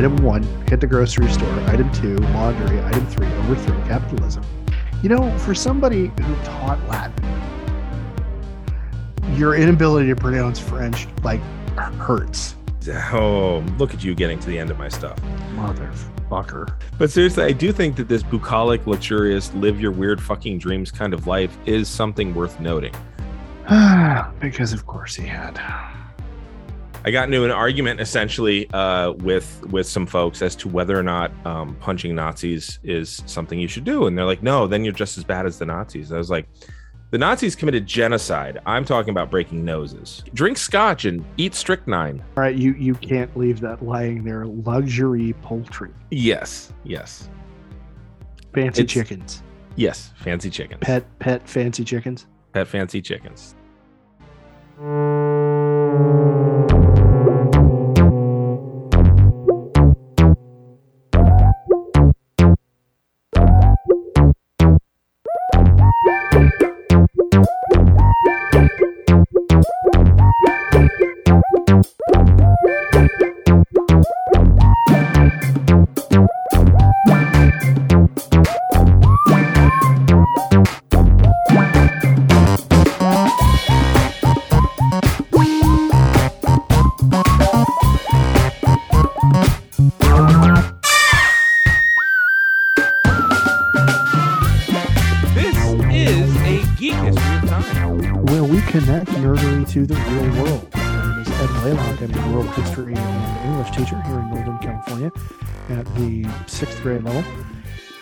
Item one, hit the grocery store. Item two, laundry. Item three, overthrow capitalism. You know, for somebody who taught Latin, your inability to pronounce French like hurts. Oh, look at you getting to the end of my stuff. Motherfucker. But seriously, I do think that this bucolic, luxurious, live your weird fucking dreams kind of life is something worth noting. because of course he had. I got into an argument essentially uh, with with some folks as to whether or not um, punching Nazis is something you should do, and they're like, "No, then you're just as bad as the Nazis." I was like, "The Nazis committed genocide. I'm talking about breaking noses. Drink scotch and eat strychnine." All right, you you can't leave that lying there. Luxury poultry, Yes, yes, fancy It's- chickens, yes. Fancy chickens. pet pet fancy chickens. Pet fancy chickens. Grade level.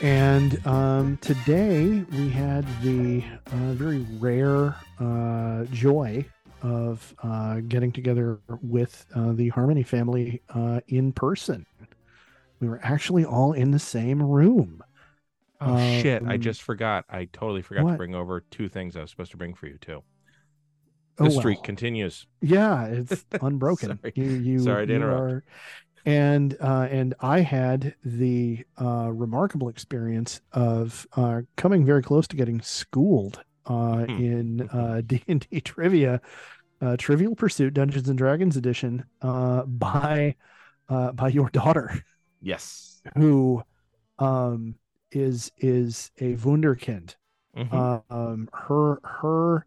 And um, today we had the uh, very rare uh, joy of uh, getting together with uh, the Harmony family uh, in person. We were actually all in the same room. Oh shit! I Um, just forgot. I totally forgot to bring over two things I was supposed to bring for you too. Oh, The streak well. continues. Yeah, it's unbroken. Sorry. You, you, Sorry to interrupt. are- and uh, and I had the uh, remarkable experience of uh, coming very close to getting schooled uh, Hmm. in uh, D and D trivia, uh, Trivial Pursuit Dungeons and Dragons edition uh, by uh, by your daughter, Yes. who um, is is a wunderkind Mhm. um, her her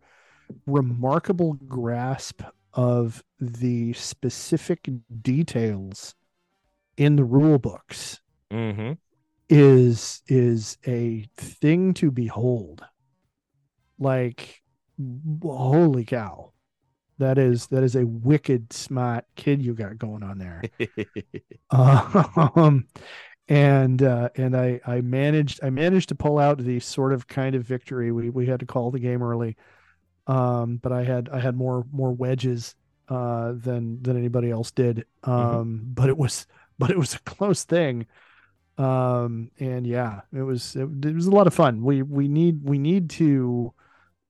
remarkable grasp of the specific details in the rule books Mhm. is is a thing to behold. Like holy cow. That is that is a wicked smart kid you got going on there. Um and uh and i i managed i managed to pull out the sort of kind of victory. We we had to call the game early. Um but i had i had more more wedges uh than than anybody else did. Um but it was but it was a close thing. Um and yeah it was it, it was a lot of fun. We we need we need to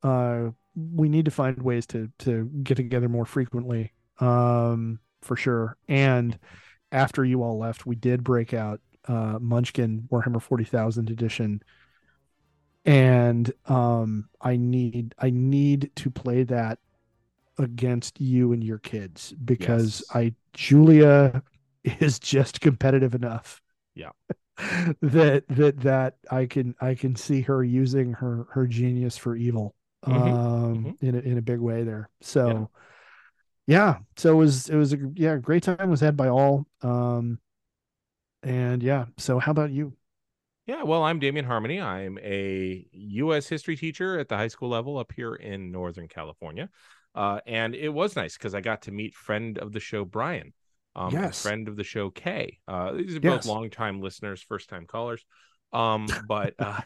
uh we need to find ways to to get together more frequently um for sure. And after you all left we did break out uh munchkin warhammer 40000 edition. And um i need i need to play that against you and your kids because Yes. i julia is just competitive enough Yeah. that that that i can i can see her using her her genius for evil Mhm, um in a, in a big way there so yeah so it was it was a yeah great time was had by all um and yeah so how about you Yeah, well, I'm Damian Harmony. I'm a U.S. history teacher at the high school level up here in Northern California. Uh, and it was nice because I got to meet friend of the show, Brian. Um, Yes. friend of the show, Kay. Uh, these are Yes. both longtime listeners, first time callers. Um, but uh,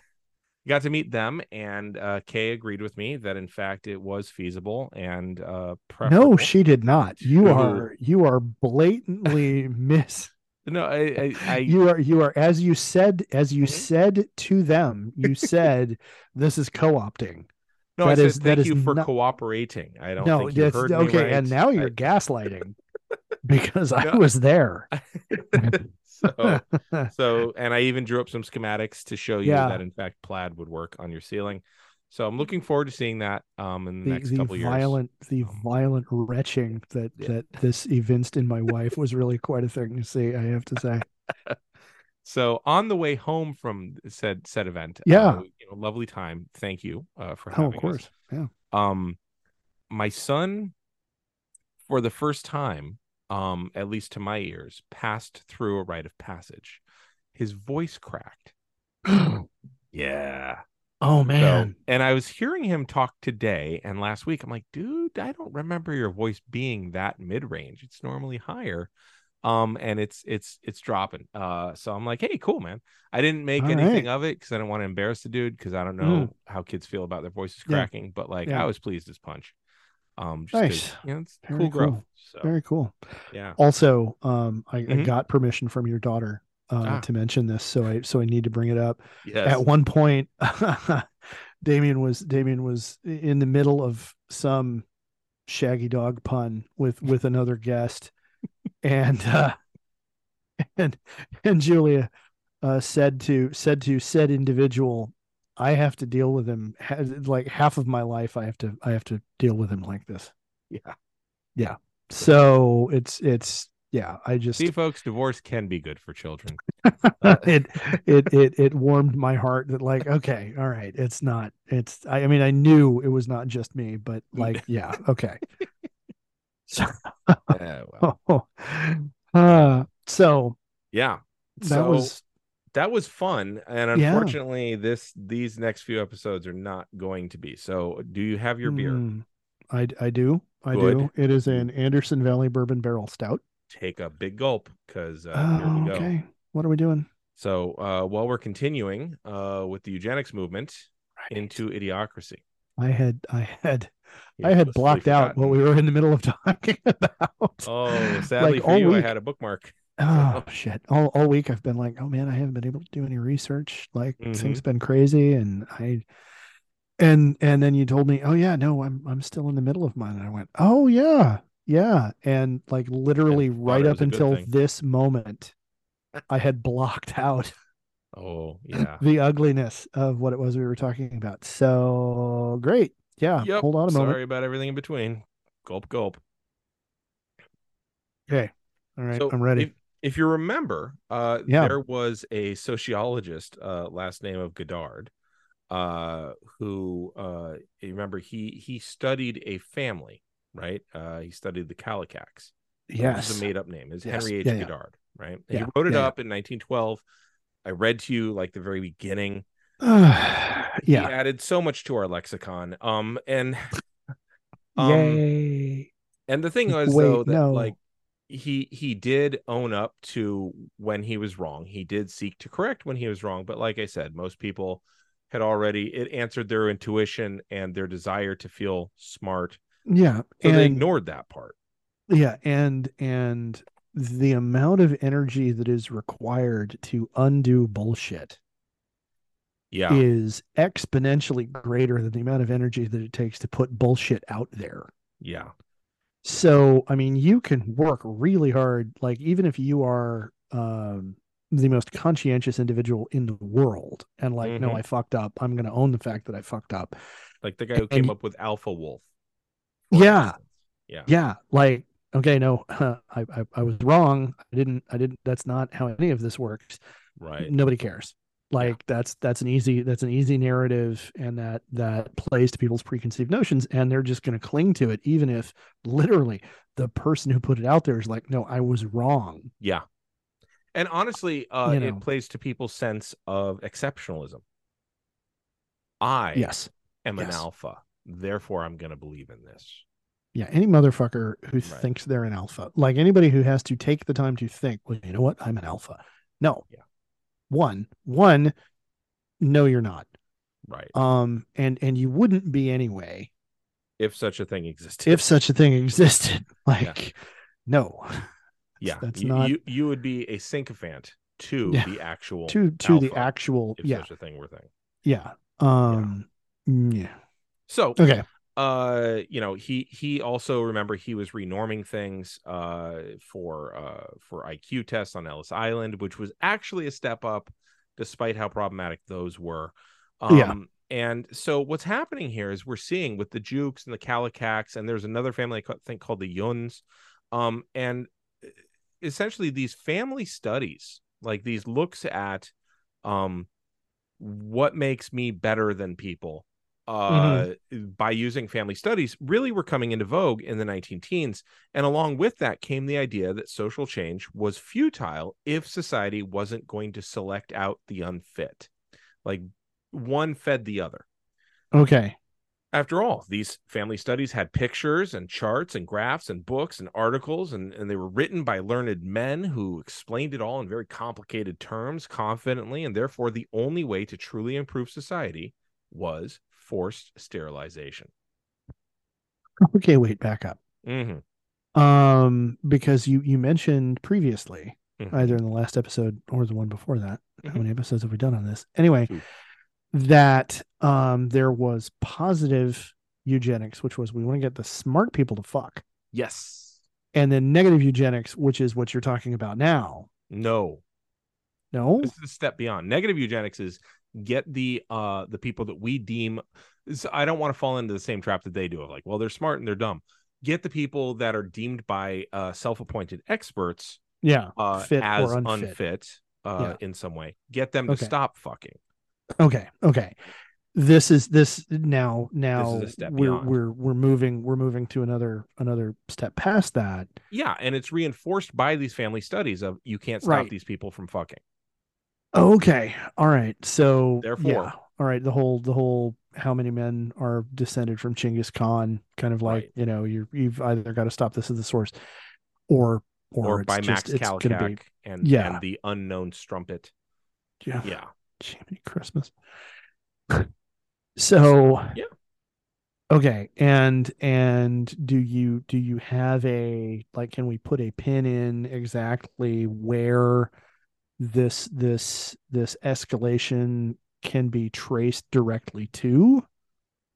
got to meet them, and uh, Kay agreed with me that in fact it was feasible and uh, no she did not you are you are blatantly miss no, I, I, I you are you are as you said as you Mhm. said to them you said this is co-opting no, I that said is- thank is you for not- cooperating. I don't no think you heard me okay right. and now you're gaslighting because i No. was there so so and i even drew up some schematics to show you Yeah. that in fact plaid would work on your ceiling So I'm looking forward to seeing that um in the, The, next the couple years. violent, the Um, violent retching that Yeah. that this evinced in my wife was really quite a thing to see. I have to say. So on the way home from said said event, Yeah. uh, you know, lovely time. Thank you uh, for having Oh, of us. course. Yeah. um my son for the first time um at least to my ears passed through a rite of passage. His voice cracked. Yeah. Oh So- man. and i was hearing him talk today and last week. I'm like dude i don't remember your voice being that mid-range. It's normally higher. Um and it's it's it's dropping. Uh so i'm like hey cool man. I didn't make All anything right. of it because i don't want to embarrass the dude because i don't know how kids feel about their voices Yeah. cracking but like Yeah. i was pleased as punch um Nice. you know it's Very cool growth cool. so Very cool. yeah Also, um, I, I Mhm. got permission from your daughter uh, Ah. to mention this, so I so I need to bring it up. yes At one point, Damien was Damien was in the middle of some shaggy dog pun with with another guest, and uh, and and Julia uh, said to said to said individual, "I have to deal with him. Like half of my life, I have to I have to deal with him like this." Yeah, yeah So it's it's yeah. I just see folks divorce can be good for children it it it it warmed my heart that like okay all right it's not it's I, I mean i knew it was not just me but like yeah okay so yeah well, uh so yeah that so was that was fun and Yeah. unfortunately this these next few episodes are not going to be. So do you have your beer? Mm, i i do i Good. do. It is an anderson valley bourbon barrel stout. Take a big gulp because uh, oh, okay. What are we doing? So uh while we're continuing uh with the eugenics movement Right. into idiocracy. I had i had You i had blocked out what we were in the middle of talking about. Oh sadly Like, for you i had a bookmark Oh shit! All all week I've been like, oh man, I haven't been able to do any research. Like Mhm. things been crazy, and I, and and then you told me, oh yeah, no, I'm I'm still in the middle of mine. And I went, oh yeah, yeah, and like literally right up was a good until this moment, I had blocked out oh yeah the ugliness of what it was we were talking about. So great, yeah. yep Hold on a sorry moment. about everything in between gulp gulp Okay, all right, So I'm ready. If, if you remember, uh, Yeah. there was a sociologist, uh, last name of Goddard, uh, who, uh, you remember he he studied a family, right? Uh, he studied the Kallikaks. Which yes. is a made up name. Is Yes. Henry H. Yeah, yeah. Goddard, right? Yeah, He wrote it yeah, yeah. up in 1912. I read to you like the very beginning. yeah. He added so much to our lexicon. Um, and um, Yay. And the thing was Wait, though that no. like he he did own up to when he was wrong. He did seek to correct when he was wrong, but like I said, most people had already it answered their intuition and their desire to feel smart. Yeah. So and they ignored that part. yeah, and and the amount of energy that is required to undo bullshit Yeah. is exponentially greater than the amount of energy that it takes to put bullshit out there. Yeah. So, I mean, you can work really hard, like even if you are um the most conscientious individual in the world and like, no, Mhm. I fucked up. I'm gonna own the fact that I fucked up. Like the guy who And came up with Alpha Wolf. Yeah. instance. Yeah. yeah like okay no I, I i was wrong i didn't i didn't that's not how any of this works Right. nobody cares like that's that's an easy that's an easy narrative and that that plays to people's preconceived notions and they're just going to cling to it even if literally the person who put it out there is like no i was wrong Yeah. And honestly, uh, You know. it plays to people's sense of exceptionalism. I yes am an alpha, therefore I'm going to believe in this. yeah any motherfucker who Right. thinks they're an alpha like anybody who has to take the time to think well you know what i'm an alpha no Yeah. One one no you're not. Right. um and and you wouldn't be anyway if such a thing existed. if such a thing existed. Like no. Yeah, that's you, not- you you would be a sycophant to Yeah. the actual to to the actual if yeah. such a thing were thing. yeah. Um yeah. So okay uh you know he he also remember he was renorming things uh for uh for IQ tests on Ellis Island which was actually a step up despite how problematic those were um Yeah. and so what's happening here is we're seeing with the Jukes and the Kallikaks, and there's another family I think called the Yuns, um, and essentially these family studies, like these looks at, um, what makes me better than people, uh, mm-hmm. by using family studies, really were coming into vogue in the 19 teens, and along with that came the idea that social change was futile if society wasn't going to select out the unfit, like one fed the other. Okay. After all, these family studies had pictures and charts and graphs and books and articles, and, and they were written by learned men who explained it all in very complicated terms confidently. And therefore, the only way to truly improve society was forced sterilization. Okay, wait, back up. Mm-hmm. Um, because you you mentioned previously, mm-hmm. either in the last episode or the one before that. Mm-hmm. How many episodes have we done on this? Anyway, that um, there was positive eugenics, which was we want to get the smart people to fuck. Yes. And then negative eugenics, which is what you're talking about now. No. No. This is a step beyond. Negative eugenics is get the uh the people that we deem I don't want to fall into the same trap that they do of like, well, they're smart and they're dumb. Get the people that are deemed by uh self-appointed experts yeah uh, fit as or unfit, unfit uh yeah. in some way. Get them to Okay. stop fucking. Okay. Okay. This is this now now This is a step we're beyond. we're we're moving we're moving to another another step past that. Yeah, and it's reinforced by these family studies of you can't stop Right. these people from fucking. Okay. All right. So Therefore- yeah. All right. The whole the whole how many men are descended from Chinggis Khan kind of like, Right. you know, you're you've either got to stop this at the source or or, Or by just, Max be and, Yeah. and the unknown strumpet. yeah. Yeah. Jiminy Christmas. so Yeah. Okay. And and do you do you have a like can we put a pin in exactly where this this this escalation can be traced directly to?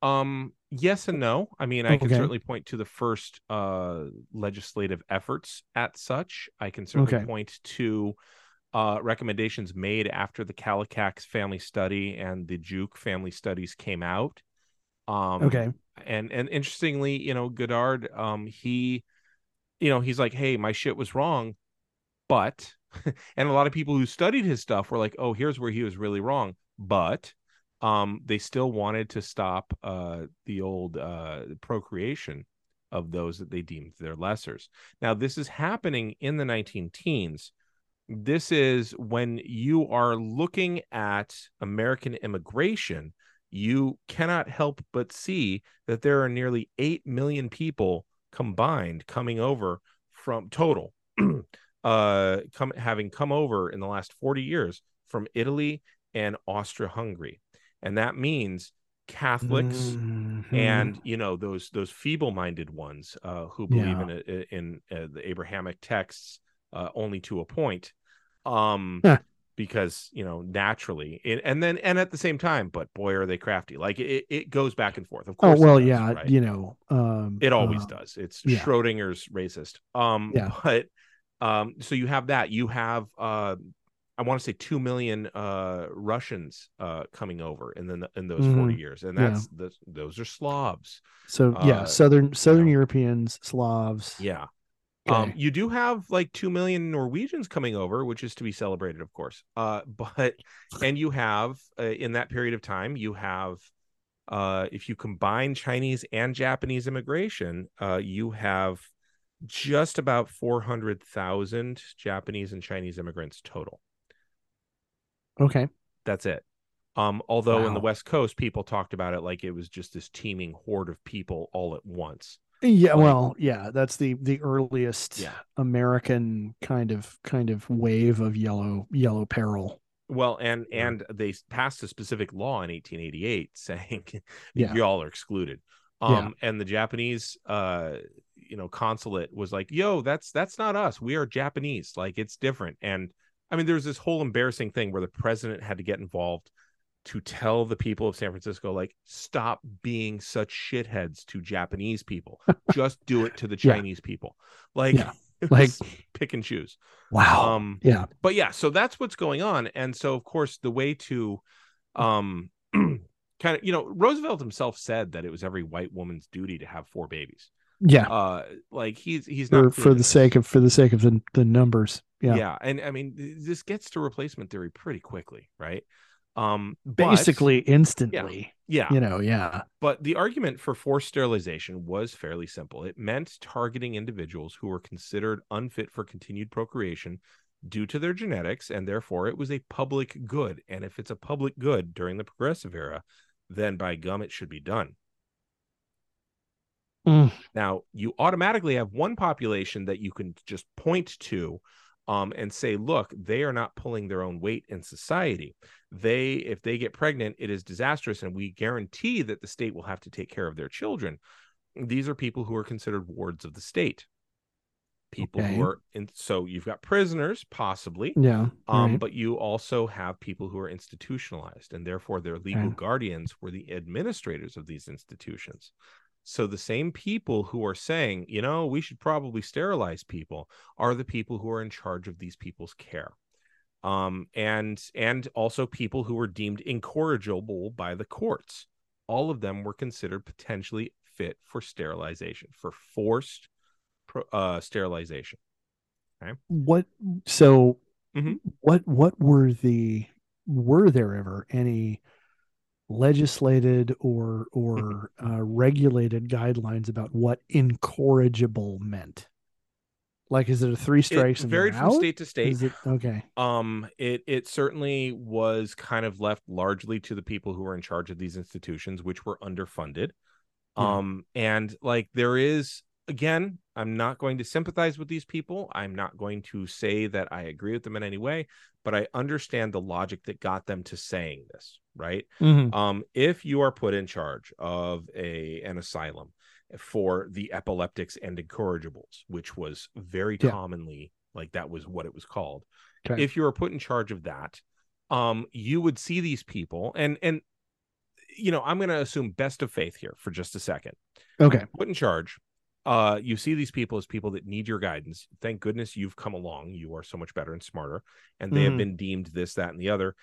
Um, yes and no. I mean, I can certainly point to the first uh legislative efforts at such. I can certainly Okay. point to uh recommendations made after the Kallikaks family study and the Juke family studies came out. Um Okay. and and interestingly, you know, Goddard, um, he, you know, he's like, hey, my shit was wrong, but, and a lot of people who studied his stuff were like, oh, here's where he was really wrong, but, um, they still wanted to stop uh the old uh procreation of those that they deemed their lessers. Now, this is happening in the 19 teens. This is when you are looking at American immigration you cannot help but see that there are nearly 8 million people combined coming over from total uh come having come over in the last 40 years from Italy and Austria-Hungary and that means Catholics Mhm. and you know those those feeble-minded ones uh who believe Yeah. in in, in uh, the Abrahamic texts uh only to a point um Huh. because you know naturally it, and then and at the same time but boy are they crafty like it, it goes back and forth of Oh course it well, does, yeah, right? you know, um it always uh, does it's yeah. schrodinger's racist um Yeah. but um so you have that you have uh i want to say 2 million uh russians uh coming over in the in those 40 Mhm. years and Yeah. that's the, those are slavs So yeah, southern southern know. Europeans, Slavs. yeah Okay. Um, you do have like two million Norwegians coming over, which is to be celebrated, of course. Uh, but and you have uh, in that period of time, you have uh, if you combine Chinese and Japanese immigration, uh, you have just about four hundred thousand Japanese and Chinese immigrants total. okay. That's it. Um, although in the West Coast, people talked about it like it was just this teeming horde of people all at once. Yeah, Like- well, yeah, that's the the earliest Yeah. American kind of kind of wave of yellow yellow peril. Well, and Yeah. and they passed a specific law in 1888 saying Yeah. y'all are excluded. Yeah. Um, and the Japanese, uh, you know, consulate was like, "Yo, that's that's not us. We are Japanese. Like it's different." And I mean, there's this whole embarrassing thing where the president had to get involved to tell the people of San Francisco, like, stop being such shitheads to Japanese people. Just do it to the Yeah. Chinese people. Like, Yeah. Like- pick and choose Wow. um yeah. but yeah so that's what's going on and so of course the way to um kind of you know Roosevelt himself said that it was every white woman's duty to have four babies. Yeah. Uh, like he's he's for, not for the sake of for the sake of the the numbers. Yeah. yeah. and I mean this gets to replacement theory pretty quickly, right? Um, but- Basically instantly. yeah, You know, yeah. But the argument for forced sterilization was fairly simple. It meant targeting individuals who were considered unfit for continued procreation due to their genetics, and therefore it was a public good. And if it's a public good during the progressive era, then by gum, it should be done. Mm. Now, you automatically have one population that you can just point to um, and say, look, they are not pulling their own weight in society. They, if they get pregnant, it is disastrous, and we guarantee that the state will have to take care of their children. These are people who are considered wards of the state. People Okay. who are in, so you've got prisoners, possibly, Yeah. um, right. but you also have people who are institutionalized, and therefore their legal Okay. guardians were the administrators of these institutions. So the same people who are saying, you know, we should probably sterilize people are the people who are in charge of these people's care. Um, and and also people who were deemed incorrigible by the courts. All of them were considered potentially fit for sterilization, for forced uh, sterilization. what so Mhm. what what were the were there ever any legislated or or uh, regulated guidelines about what incorrigible meant. Like is it a three strikes It varied from state to state. Is it okay. Um it it certainly was kind of left largely to the people who were in charge of these institutions which were underfunded. Yeah. um and like there is again i'm not going to sympathize with these people i'm not going to say that i agree with them in any way but i understand the logic that got them to saying this right Mhm. um if you are put in charge of a an asylum for the epileptics and incorrigibles which was very Yeah. commonly like that was what it was called Okay. if you were put in charge of that um you would see these people and and you know i'm going to assume best of faith here for just a second okay put in charge uh you see these people as people that need your guidance. Thank goodness you've come along. You are so much better and smarter. And they have Mhm. been deemed this that and the other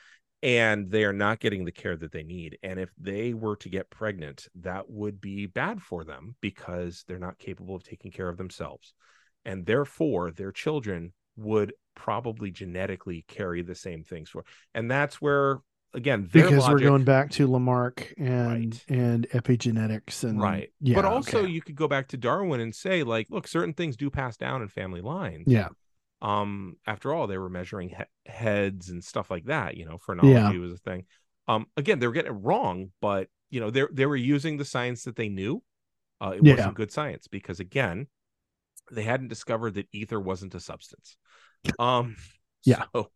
and they are not getting the care that they need. And if they were to get pregnant that would be bad for them because they're not capable of taking care of themselves. And therefore their children would probably genetically carry the same things for and that's where again their because we're going back to Lamarck and Right. and epigenetics and right yeah but also okay. you could go back to darwin and say like look certain things do pass down in family lines yeah um after all they were measuring he- heads and stuff like that you know phrenology was a thing um again they were getting it wrong but you know they they were using the science that they knew uh it Yeah. wasn't good science because again they hadn't discovered that ether wasn't a substance um Yeah. so,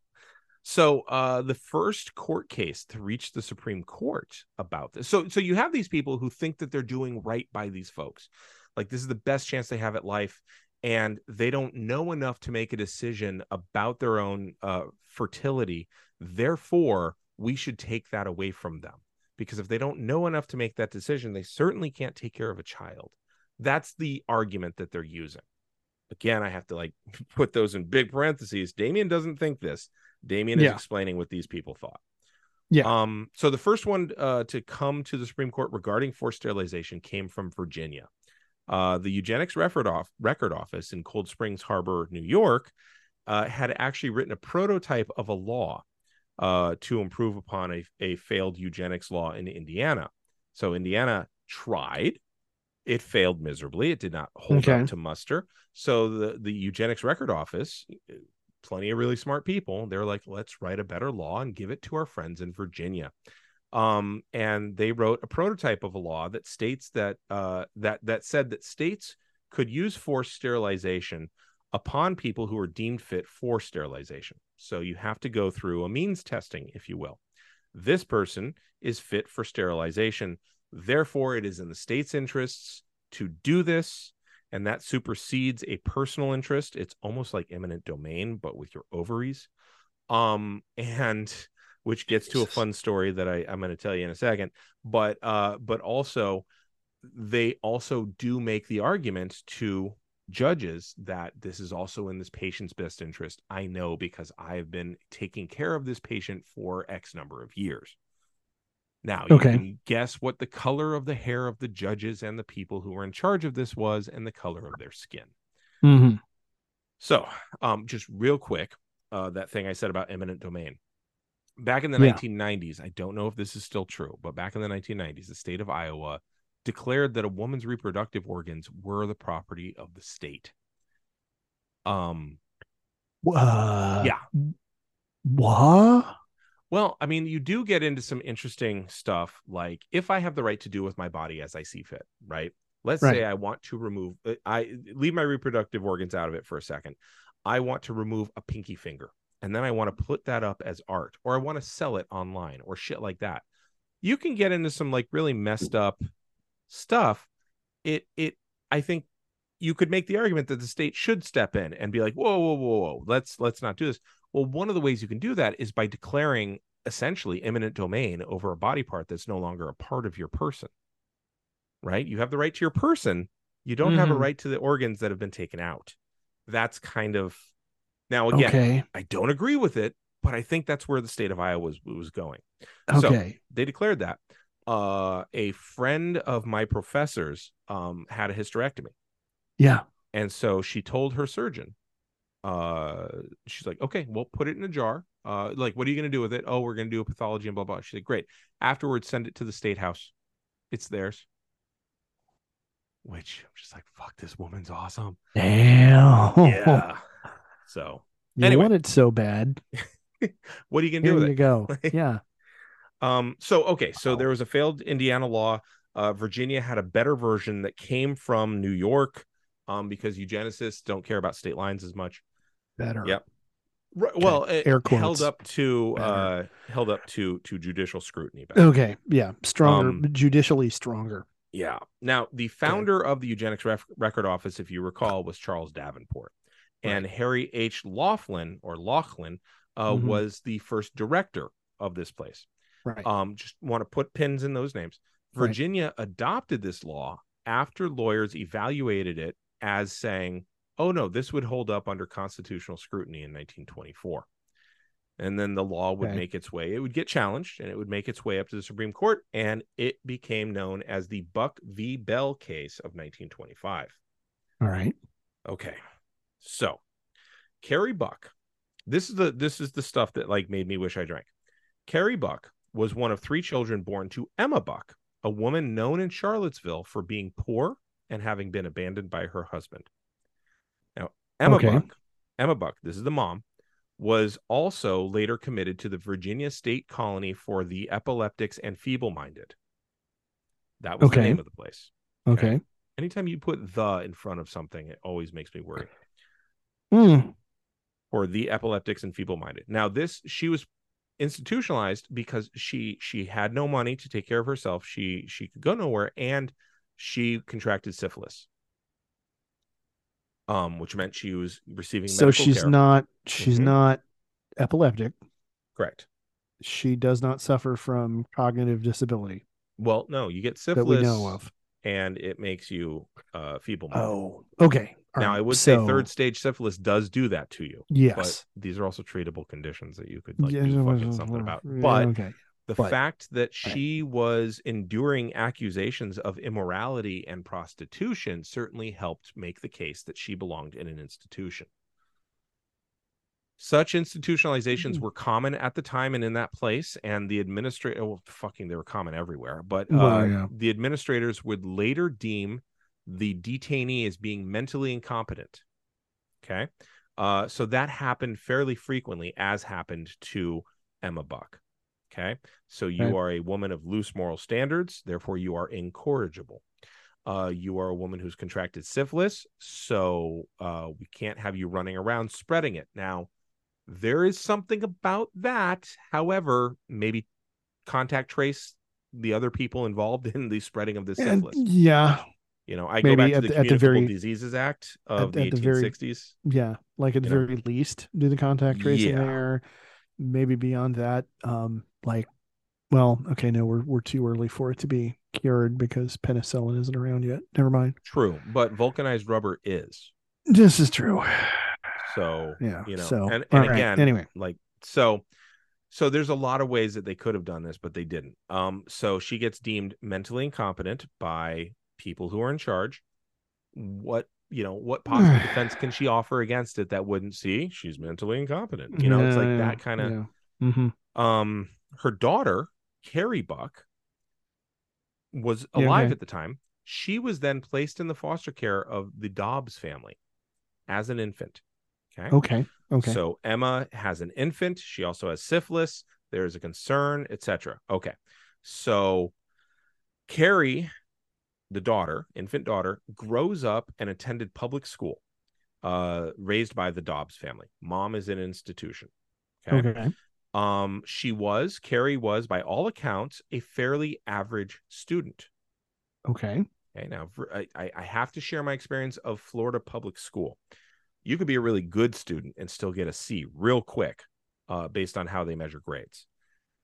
so uh the first court case to reach the supreme court about this so so you have these people who think that they're doing right by these folks like this is the best chance they have at life and they don't know enough to make a decision about their own uh, fertility. Therefore, we should take that away from them because if they don't know enough to make that decision, they certainly can't take care of a child. That's the argument that they're using. Again, I have to like put those in big parentheses. Damien doesn't think this. Damien is explaining what these people thought. Yeah. Um, so the first one uh, to come to the Supreme Court regarding forced sterilization came from Virginia. Uh, the eugenics record off record office in Cold Springs Harbor, New York, uh, had actually written a prototype of a law uh, to improve upon a, a failed eugenics law in Indiana. So Indiana tried. It failed miserably. It did not hold Okay. up to muster. So the the eugenics record office, plenty of really smart people, they're like, let's write a better law and give it to our friends in Virginia um, and they wrote a prototype of a law that states that uh, that that said that states could use forced sterilization upon people who are deemed fit for sterilization. So you have to go through a means testing, if you will. This person is fit for sterilization. Therefore, it is in the state's interests to do this, and that supersedes a personal interest. It's almost like eminent domain, but with your ovaries. Um, and which gets to a fun story that I, I'm going to tell you in a second. But uh, but also they also do make the argument to judges that this is also in this patient's best interest. I know because I've been taking care of this patient for X number of years. Now, you Okay. can guess what the color of the hair of the judges and the people who were in charge of this was and the color of their skin. hmm So, um, just real quick, uh, that thing I said about eminent domain. Back in the Yeah. 1990s, I don't know if this is still true, but back in the 1990s, the state of Iowa declared that a woman's reproductive organs were the property of the state. Um, Uh, yeah. What? Well, I mean, you do get into some interesting stuff like if I have the right to do with my body as I see fit, right? Let's say I want to remove uh, I leave my reproductive organs out of it for a second. I want to remove a pinky finger and then I want to put that up as art or I want to sell it online or shit like that. You can get into some like really messed up stuff. It it I think you could make the argument that the state should step in and be like, whoa, whoa, whoa, whoa, let's let's not do this. Well, one of the ways you can do that is by declaring essentially eminent domain over a body part that's no longer a part of your person. Right? You have the right to your person. You don't have a Mhm. right to the organs that have been taken out. That's kind of now again, Okay. I don't agree with it, but I think that's where the state of Iowa was was going. So- Okay. They declared that. Uh, a friend of my professor's um, had a hysterectomy. yeah. And so she told her surgeon, uh, she's like, okay, well, put it in a jar. Uh, like, what are you going to do with it? Oh, we're going to do a pathology and blah, blah. She's like, great. Afterwards, send it to the state house. It's theirs. Which I'm just like, fuck, this woman's awesome. Damn. Yeah. so, You Anyway. want it so bad. what are you going to do with you it? go. Yeah. Um, so okay, so there was a failed Indiana law. Uh, Virginia had a better version that came from New York, um, because eugenicists don't care about state lines as much. Better. Yep. Right, well, it Air held up to uh, held up to to judicial scrutiny. Back. Okay. Yeah. Stronger, Um, judicially stronger. Yeah. Now, the founder of the Eugenics Ref- Record Office, if you recall, was Charles Davenport, and Harry H. Laughlin or Laughlin uh, Mhm. was the first director of this place. Right. Um, just want to put pins in those names. Right. Virginia adopted this law after lawyers evaluated it as saying, "Oh no, this would hold up under constitutional scrutiny in 1924." And then the law would Okay. make its way. It would get challenged, and it would make its way up to the Supreme Court, and it became known as the Buck v. Bell case of 1925. All right. Okay. So Carrie Buck, this is the this is the stuff that like made me wish I drank. Carrie Buck was one of three children born to Emma Buck, a woman known in Charlottesville for being poor and having been abandoned by her husband. Emma Okay. Buck, Emma Buck, this is the mom, was also later committed to the Virginia State Colony for the epileptics and feeble-minded. That was the name of the place Okay. anytime you put the in front of something, it always makes me worry. Mm. Or the epileptics and feeble-minded. Now, this she was institutionalized because she she had no money to take care of herself. She she could go nowhere, and she contracted syphilis. Um, which meant she was receiving So she's care. not. She's Mhm. not epileptic. correct. She does not suffer from cognitive disability Well, no, you get that syphilis we know of. and it makes you uh feeble-minded. Oh. Okay. All now right. I would so, say third stage syphilis does do that to you. Yes. but these are also treatable conditions that you could like Yeah, do fucking something about. yeah, But okay. The but- fact that right. she was enduring accusations of immorality and prostitution certainly helped make the case that she belonged in an institution. Such institutionalizations Mm. were common at the time and in that place, and the administrator, well, fucking, they were common everywhere. But Well, uh, yeah. the administrators would later deem the detainee as being mentally incompetent. Okay. Uh, so that happened fairly frequently, as happened to Emma Buck. Okay. So you Okay. are a woman of loose moral standards, therefore you are incorrigible. Uh, you are a woman who's contracted syphilis, so uh, we can't have you running around spreading it. Now, there is something about that. However, maybe contact trace the other people involved in the spreading of this And- syphilis. yeah. You know, I go Maybe back to the the- the very- Diseases Act of at- the at the very- 1860s. Yeah. Like at the know? very least, do the contact tracing Yeah. there. Maybe beyond that. Um, like, well, okay, no, we're we're too early for it to be cured because penicillin isn't around yet. Never mind. True, but vulcanized rubber is. This is true. So, Yeah. you know, so and, and right, again, anyway. like, so So there's a lot of ways that they could have done this, but they didn't. Um, so she gets deemed mentally incompetent by people who are in charge. What you know, what possible defense can she offer against it that wouldn't see she's mentally incompetent? You know, it's like Yeah, that kind of. yeah. Mhm. Um, her daughter, Carrie Buck, was Yeah, alive okay. at the time. She was then placed in the foster care of the Dobbs family as an infant. Okay. Okay. Okay. So Emma has an infant. She also has syphilis. There's a concern, etc. Okay. So Carrie, the daughter, infant daughter, grows up and attended public school, uh, raised by the Dobbs family. Mom is in an institution. Okay. okay. Um, she was, Carrie was, by all accounts, a fairly average student. Okay. Okay, now I, I I have to share my experience of Florida public school. You could be a really good student and still get a C real quick, uh, based on how they measure grades,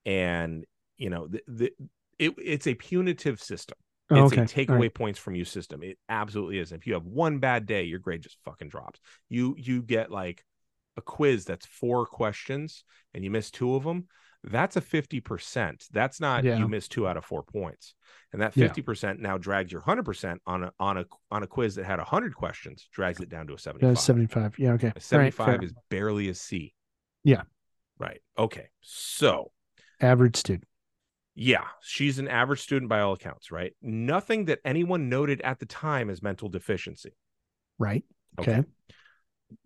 and you know the, the it, it's a punitive system. It's okay. a take away right. points from you system. It absolutely is. If you have one bad day, your grade just fucking drops. You you get like a quiz that's four questions and you miss two of them. That's a fifty percent. That's not Yeah. you miss two out of four points, and that fifty percent now drags your hundred percent on a on a on a quiz that had hundred questions, drags it down to a seventy five. 75. Yeah. Okay. A 75 fair. is barely a C. Yeah. Right. Okay. So average student. yeah, she's an average student by all accounts, right? Nothing that anyone noted at the time as mental deficiency. Right. Okay. Okay.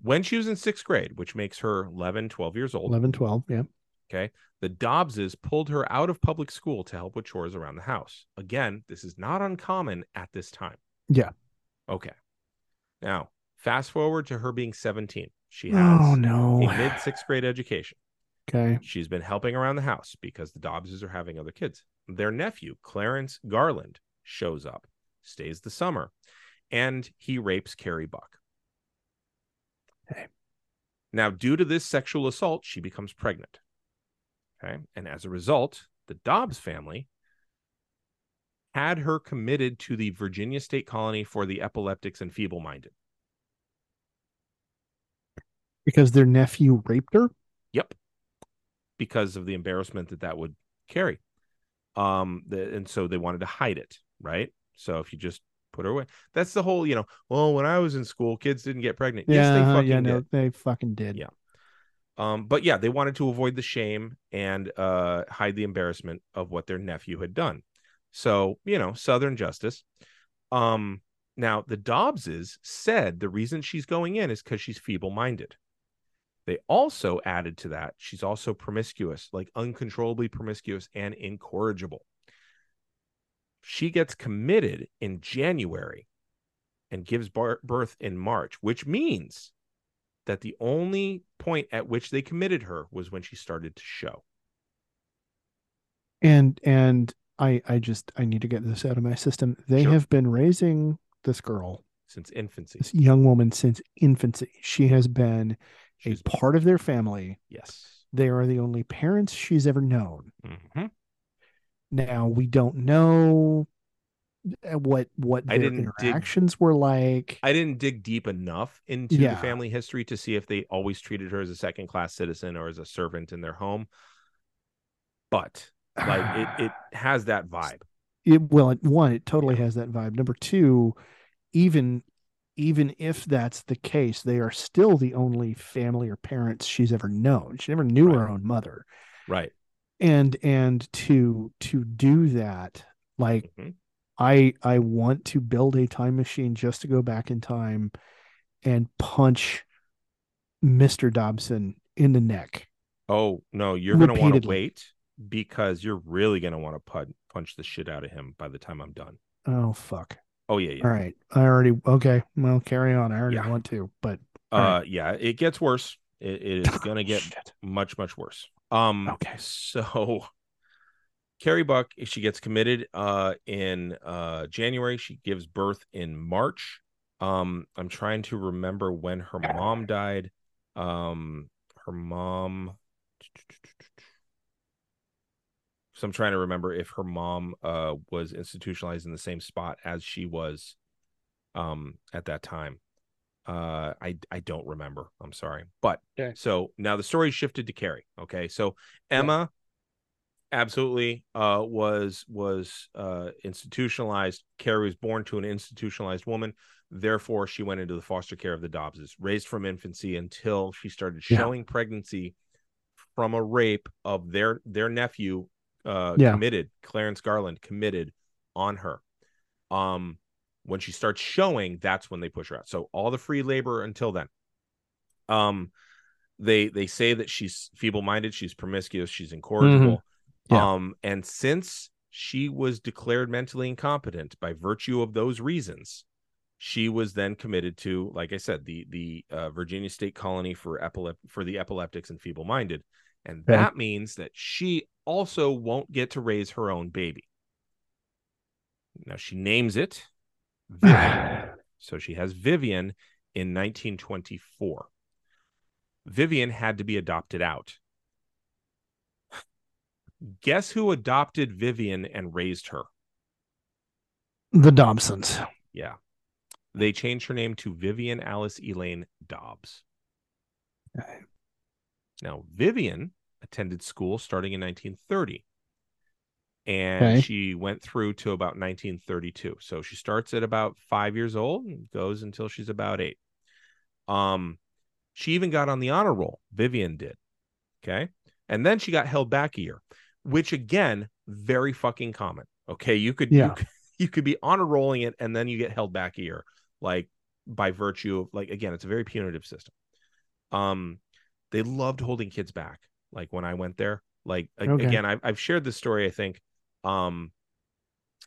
When she was in sixth grade, which makes her 11, 12 years old, 11, 12. Yeah. okay, the Dobbses pulled her out of public school to help with chores around the house. Again, this is not uncommon at this time. Yeah. Okay. Now, fast forward to her being 17. She oh, has Oh, no. a mid sixth grade education. Okay. She's been helping around the house because the Dobbses are having other kids. Their nephew, Clarence Garland, shows up, stays the summer, and he rapes Carrie Buck. Okay. Now, due to this sexual assault, she becomes pregnant. Okay. And as a result, the Dobbs family had her committed to the Virginia State Colony for the Epileptics and Feeble Minded. Because their nephew raped her. Yep. Because of the embarrassment that that would carry. Um, the, and so they wanted to hide it, right? So if you just put her away, that's the whole, you know, well, when I was in school, kids didn't get pregnant. yes, they uh-huh, fucking yeah, did. they fucking did. Yeah. Um, but yeah, they wanted to avoid the shame and uh hide the embarrassment of what their nephew had done. So, you know, Southern justice. Um, now the Dobbses said the reason she's going in is because she's feeble-minded. They also added to that she's also promiscuous, like uncontrollably promiscuous and incorrigible. She gets committed in January and gives birth in March, which means that the only point at which they committed her was when she started to show. And and I I just I need to get this out of my system. They Sure. have been raising this girl, Since infancy. this young woman since infancy. She has been a part of their family. yes. They are the only parents she's ever known. Mhm. Now we don't know uh, what what I their didn't dig- interactions were like. I didn't dig deep enough into Yeah. the family history to see if they always treated her as a second class citizen or as a servant in their home. But like it, it has that vibe. it well it, one it totally has that vibe number two even even if that's the case they are still the only family or parents she's ever known she never knew her own mother Right. And and to to do that like Mhm. i i want to build a time machine just to go back in time and punch mr dobson in the neck Oh no, you're gonna want to wait because you're really gonna want to pun- punch the shit out of him by the time I'm done. oh fuck Oh yeah, yeah. all right i already okay well carry on i already Yeah. want to but Uh, All yeah, it gets worse. It, it is gonna get much much worse um Okay. so carrie buck she gets committed uh in uh january she gives birth in march. Um i'm trying to remember when her mom died. Um her mom so i'm trying to remember if her mom uh was institutionalized in the same spot as she was um at that time Uh, I I don't remember. I'm sorry, but Okay. so now the story shifted to Carrie. Okay, so Emma absolutely uh was was uh institutionalized carrie was born to an institutionalized woman therefore she went into the foster care of the dobbses raised from infancy until she started Yeah. showing pregnancy from a rape of their their nephew uh Yeah. committed clarence garland committed on her um when she starts showing that's when they push her out. So all the free labor until then. Um they they say that she's feeble-minded she's promiscuous she's incorrigible. Yeah. um and since she was declared mentally incompetent by virtue of those reasons she was then committed to like i said the the uh, virginia state colony for epilep- for the epileptics and feeble-minded. And Okay. that means that she also won't get to raise her own baby. Now she names it Vivian. So she has Vivian in 1924. Vivian had to be adopted out. Guess who adopted Vivian and raised her? the Dobsons. Yeah. They changed her name to Vivian Alice Elaine Dobbs. Okay. Now, Vivian attended school starting in 1930. And Okay. she went through to about 1932. So she starts at about five years old and goes until she's about eight. Um, she even got on the honor roll. Vivian did. Okay. And then she got held back a year, which again, very fucking common. Okay. You could, Yeah. you could, you could be honor rolling it and then you get held back a year, like by virtue of like again, it's a very punitive system. Um, they loved holding kids back. Like when I went there, like Okay. again, I've I've shared this story, I think, um,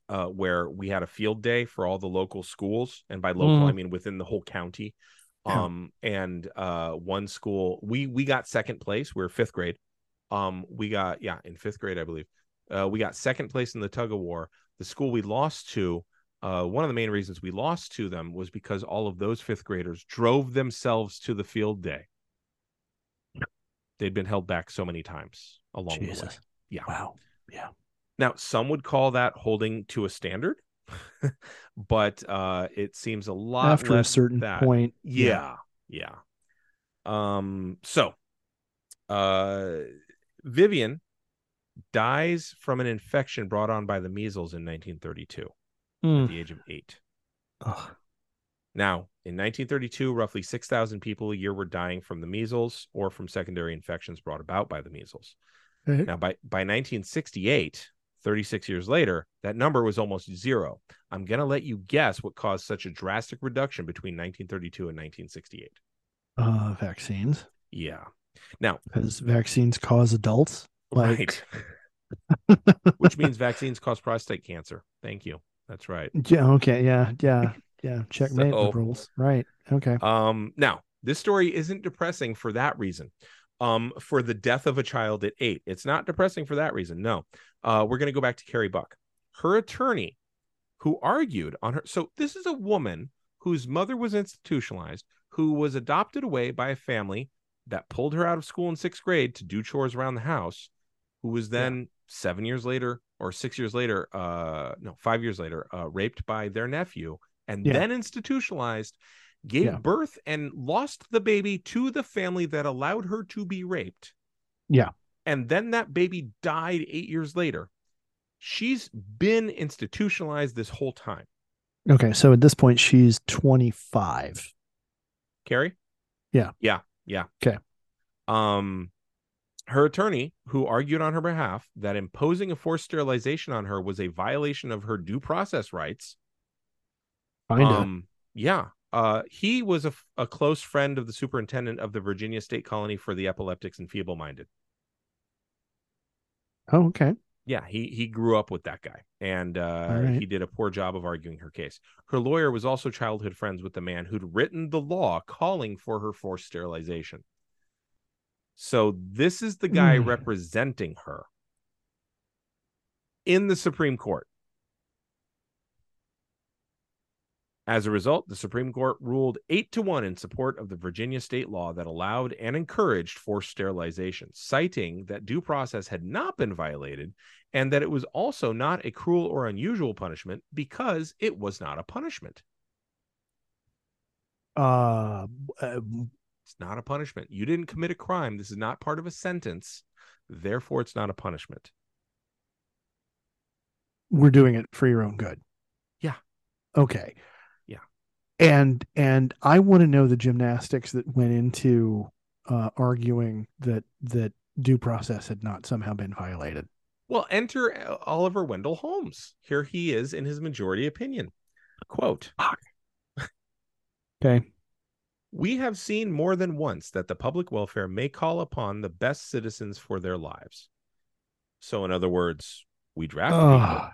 uh, where we had a field day for all the local schools, and by local I Mhm. mean within the whole county. Yeah. Um, and uh, one school we we got second place. We are fifth grade. Um, we got yeah in fifth grade, I believe. Uh, we got second place in the tug of war. The school we lost to, uh, one of the main reasons we lost to them was because all of those fifth graders drove themselves to the field day. They'd been held back so many times along the way. Yeah. Wow. Yeah. Now, some would call that holding to a standard, but uh, it seems a lot After a certain that. point. Yeah, yeah. Um. So, uh, Vivian dies from an infection brought on by the measles in 1932 at Mm. the age of eight. Ugh. Now, in 1932, roughly 6,000 people a year were dying from the measles or from secondary infections brought about by the measles. Okay. Now, by, by 1968, 36 years later, that number was almost zero. I'm going to let you guess what caused such a drastic reduction between 1932 and 1968. Uh, vaccines, Yeah. Now, because vaccines cause adults. Like, right. Which means vaccines cause prostate cancer. Thank you. That's right. yeah. Okay. Yeah. Yeah. Yeah. Checkmate So- liberals. Right. Okay. Um, now this story isn't depressing for that reason. Um, for the death of a child at eight, it's not depressing for that reason. No, uh, we're going to go back to Carrie Buck, her attorney, who argued on her. So this is a woman whose mother was institutionalized, who was adopted away by a family that pulled her out of school in sixth grade to do chores around the house, who was then seven years later or six years later, uh, no, five years later, uh, raped by their nephew and Yeah. then institutionalized, gave Yeah. birth and lost the baby to the family that allowed her to be raped. Yeah. And then that baby died eight years later. She's been institutionalized this whole time. Okay. So at this point, she's 25. Carrie? Yeah. Yeah. Yeah. Okay. Um her attorney, who argued on her behalf that imposing a forced sterilization on her was a violation of her due process rights. Kinda. Um, yeah. Uh, he was a close friend of the superintendent of the Virginia State Colony for the Epileptics and Feeble-Minded. oh, okay. Yeah, he he grew up with that guy, and uh, right. he did a poor job of arguing her case. Her lawyer was also childhood friends with the man who'd written the law calling for her forced sterilization. So this is the guy Hmm. representing her in the Supreme Court. As a result, the Supreme Court ruled eight to one in support of the Virginia state law that allowed and encouraged forced sterilization, citing that due process had not been violated and that it was also not a cruel or unusual punishment because it was not a punishment. Uh, uh, It's not a punishment. You didn't commit a crime. This is not part of a sentence. Therefore, it's not a punishment. we're doing it for your own good. Yeah. Okay. And and I want to know the gymnastics that went into uh, arguing that that due process had not somehow been violated. Well, enter uh, Oliver Wendell Holmes. Here he is in his majority opinion. Quote Okay. We have seen more than once that the public welfare may call upon the best citizens for their lives. So, in other words, we draft people.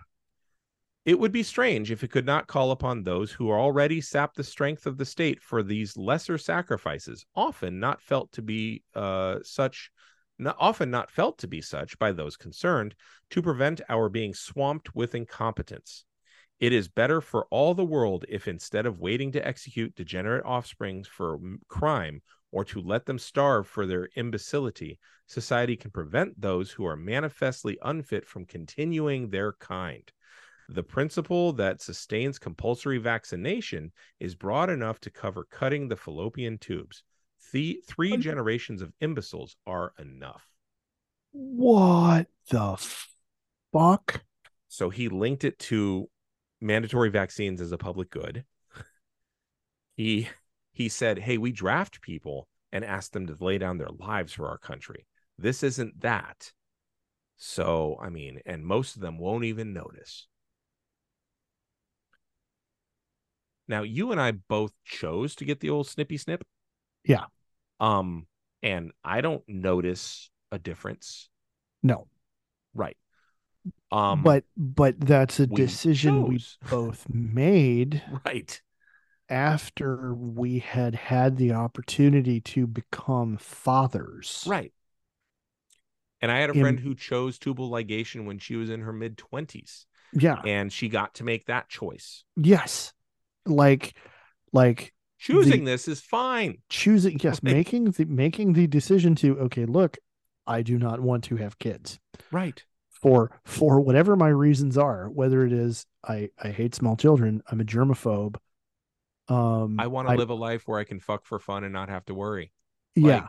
It would be strange if it could not call upon those who already sap the strength of the state for these lesser sacrifices, often not felt to be uh, such, not, often not felt to be such by those concerned, to prevent our being swamped with incompetence. It is better for all the world if instead of waiting to execute degenerate offsprings for crime or to let them starve for their imbecility, society can prevent those who are manifestly unfit from continuing their kind. The principle that sustains compulsory vaccination is broad enough to cover cutting the fallopian tubes. The three generations of imbeciles are enough. What the fuck? So he linked it to mandatory vaccines as a public good. He he said, "Hey, we draft people and ask them to lay down their lives for our country. This isn't that." So, I mean, and most of them won't even notice. Now, you and I both chose to get the old snippy snip. Yeah. Um, and I don't notice a difference. No. Right. Um, but but that's a we decision we both made right. after we had had the opportunity to become fathers. Right. And I had a In- friend who chose tubal ligation when she was in her mid 20s Yeah. and she got to make that choice. Yes. Like like Choosing this is fine. choosing yes, Like- making the making the decision to okay, look, I do not want to have kids. Right. For for whatever my reasons are, whether it is I I hate small children, I'm a germaphobe. Um I want to live a life where I can fuck for fun and not have to worry. yeah.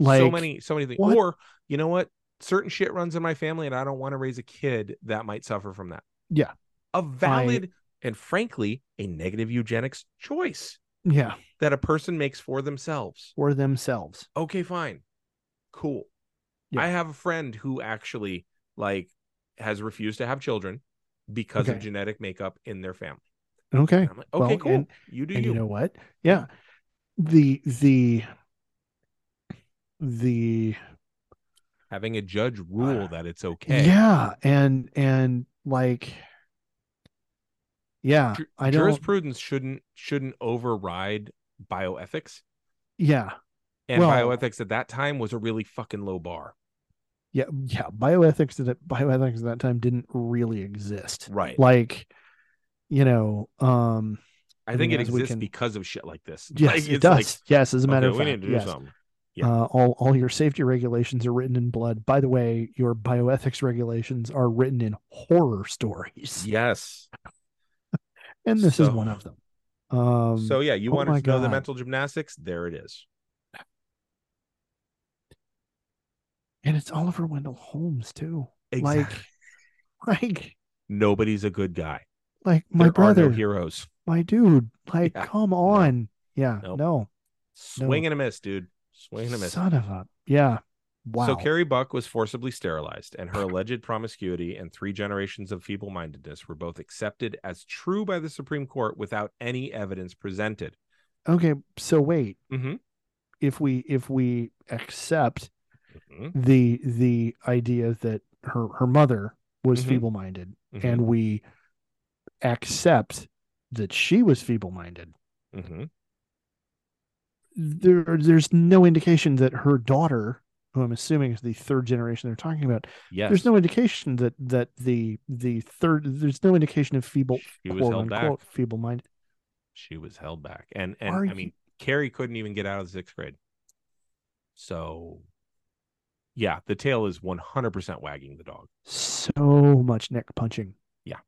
Like so many, so many things. what? Or, you know what? Certain shit runs in my family and I don't want to raise a kid that might suffer from that. Yeah. A valid and frankly, a negative eugenics choice yeah, that a person makes for themselves. for themselves. okay fine. Cool. Yeah. i have a friend who actually like has refused to have children because of genetic makeup in their family. Okay. like okay Well, cool. and- you do and you, you. know what? Yeah. The the the having a judge rule uh, that it's okay. yeah. And and like yeah Ju- i don't jurisprudence shouldn't shouldn't override bioethics. Yeah. And Well- bioethics at that time was a really fucking low bar. Yeah yeah bioethics at that bioethics at that time didn't really exist. Right. Like you know um i think mean, it exists can- because of shit like this. Yes Like, it does. like, yes as a matter okay, of we fact need to do yes. something. Yeah. uh, all all your safety regulations are written in blood. By the way your bioethics regulations are written in horror stories. Yes and this is one of them um so yeah you oh wanted my to know the mental gymnastics there it is and it's oliver wendell holmes too Exactly. like like nobody's a good guy. like my there brother are no heroes. my dude like Yeah. come on yeah Nope. no Swing and a miss, dude. Swing and a miss. son of a yeah wow So Carrie Buck was forcibly sterilized, and her alleged promiscuity and three generations of feeble-mindedness were both accepted as true by the Supreme Court without any evidence presented. okay so wait Mm-hmm. if we if we accept Mm-hmm. the the idea that her her mother was Mhm. feeble-minded Mm-hmm. and we accept that she was feeble-minded Mm-hmm. there there's no indication that her daughter who i'm assuming is the third generation they're talking about Yes. there's no indication that that the the third there's no indication of feeble She was quote held back. unquote feeble-minded She was held back, and and Are I you- mean, Carrie couldn't even get out of the sixth grade. So, yeah, the tail is one hundred percent wagging the dog. so much neck punching Yeah.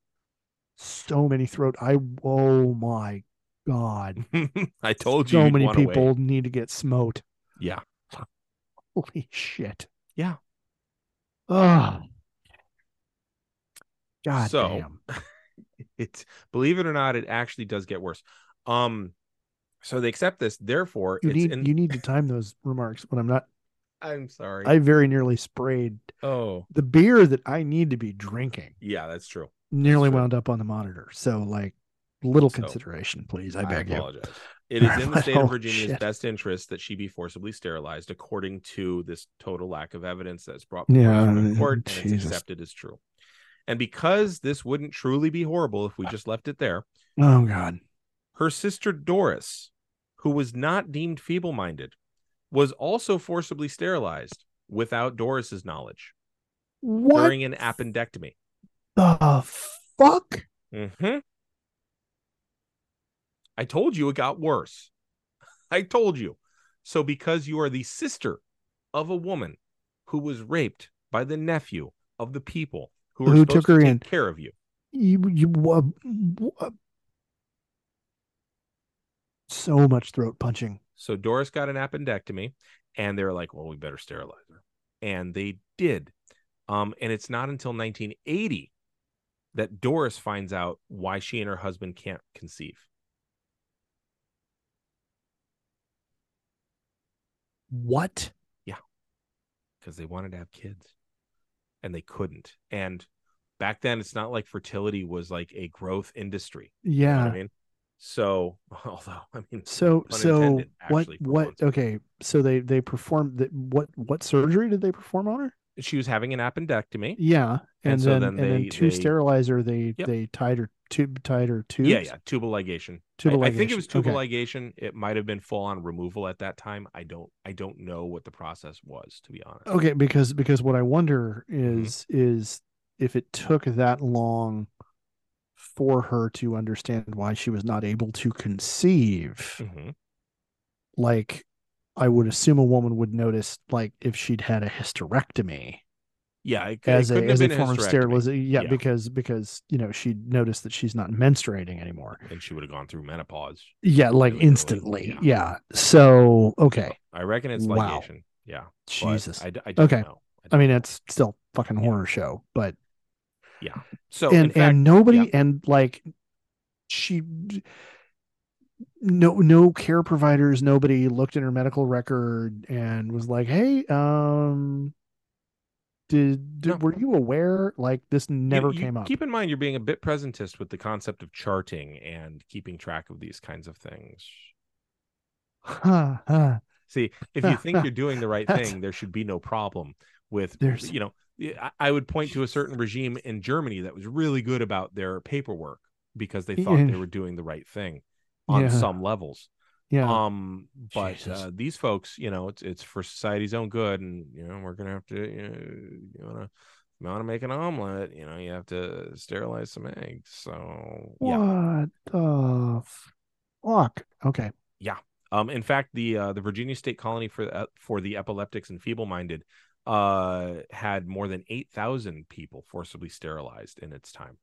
so many throat i oh my God. I told you. So many people wait. need to get smote. Yeah. Holy shit. Yeah. Oh. God So, damn. It's believe it or not, it actually does get worse. Um, so they accept this. Therefore, You need in. you need to time those remarks when I'm not I'm sorry. I very nearly sprayed oh, the beer that I need to be drinking yeah, that's true. nearly true. wound up on the monitor. So like little So, consideration, please. I beg you. It is in the state Oh, of Virginia's shit. best interest that she be forcibly sterilized, according to this total lack of evidence that's brought before Yeah, the Supreme court, and it's accepted as true. And because this wouldn't truly be horrible if we just left it there, Oh God. her sister Doris, who was not deemed feeble-minded, was also forcibly sterilized without Doris's knowledge What during an appendectomy. the fuck? hmm I told you it got worse. I told you. So, because you are the sister of a woman who was raped by the nephew of the people who Who took to her in? care of you, You you uh, uh, so much throat punching. so Doris got an appendectomy, and they were like, "Well, we better sterilize her," and they did. Um, and it's not until 1980 that Doris finds out why she and her husband can't conceive. What? Yeah. Because they wanted to have kids and they couldn't. And back then, it's not like fertility was like a growth industry. You know Yeah. I mean? So, although I mean, So so what what once. okay, so they they performed the, what what surgery did they perform on her? she was having an appendectomy. Yeah. And, And so then, then and they- then to they- sterilize her they Yep. they tied her tube tied her tubes. Yeah, yeah, tubal ligation. Tubal I, I think it was ligation. tubal Okay. ligation. It might have been full on removal at that time. I don't, I don't know what the process was to be honest. Okay, because because what I wonder Mhm. is is if it took that long for her to understand why she was not able to conceive, Mhm. like I would assume a woman would notice like if she'd had a hysterectomy Yeah, it, as it a as a form of sterilization. Yeah, Yeah. because because you know she noticed that she's not menstruating anymore. and she would have gone through menopause. Yeah, like Really instantly. Yeah. Yeah. So okay, I reckon it's Wow. ligation. Yeah, Jesus. I, I don't Okay. know. I don't mean, know. it's still fucking Yeah. horror show, but yeah. so in and fact, and nobody and like she no no care providers nobody looked in her medical record and was like hey um did, did No. were you aware like this never you came up Keep in mind, you're being a bit presentist with the concept of charting and keeping track of these kinds of things. Huh, huh. See, if you think you're doing the right thing, there should be no problem with, There's- you know, I- I would point to a certain regime in Germany that was really good about their paperwork because they thought they were doing the right thing on Yeah. some levels. Yeah Um, but uh, these folks, you know, it's it's for society's own good, and you know, we're gonna have to, you know, you wanna you want to make an omelet, you know, you have to sterilize some eggs. So yeah, what the fuck okay Yeah. Um, in fact, the uh, the Virginia State Colony for uh, for the epileptics and feeble-minded uh had more than 8,000 people forcibly sterilized in its time.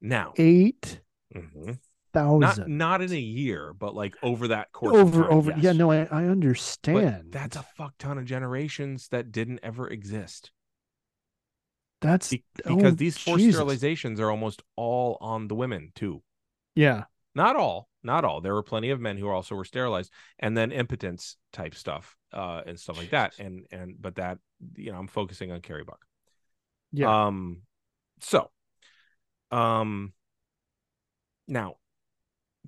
Now, eight mhm. Thousand not not in a year, but like over that course of over time, over yeah no i, I But understand that's a fuck ton of generations that didn't ever exist. that's Be- oh, because these forced Jesus. sterilizations are almost all on the women too. yeah Not all, not all. There were plenty of men who also were sterilized, and then impotence type stuff, uh, and stuff like that. And and but that you know, I'm focusing on Carrie Buck. yeah Um, so, um, now,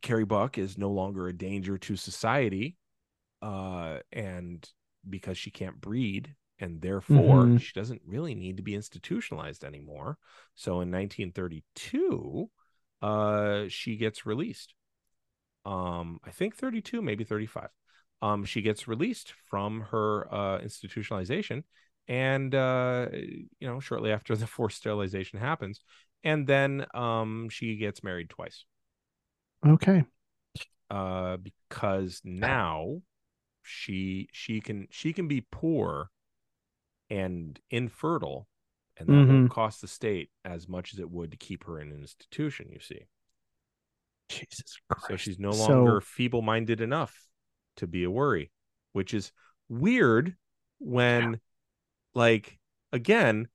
Carrie Buck is no longer a danger to society, uh, and because she can't breed, and therefore Mhm. she doesn't really need to be institutionalized anymore. So in 1932, uh, she gets released. Um, I think 32, maybe 35. Um, she gets released from her uh, institutionalization and uh you know shortly after the forced sterilization happens and then um she gets married twice okay uh because now she she can she can be poor and infertile and that Mhm. won't cost the state as much as it would to keep her in an institution you see Jesus Christ. So she's no So- longer feeble minded enough to be a worry, which is weird when, like, again,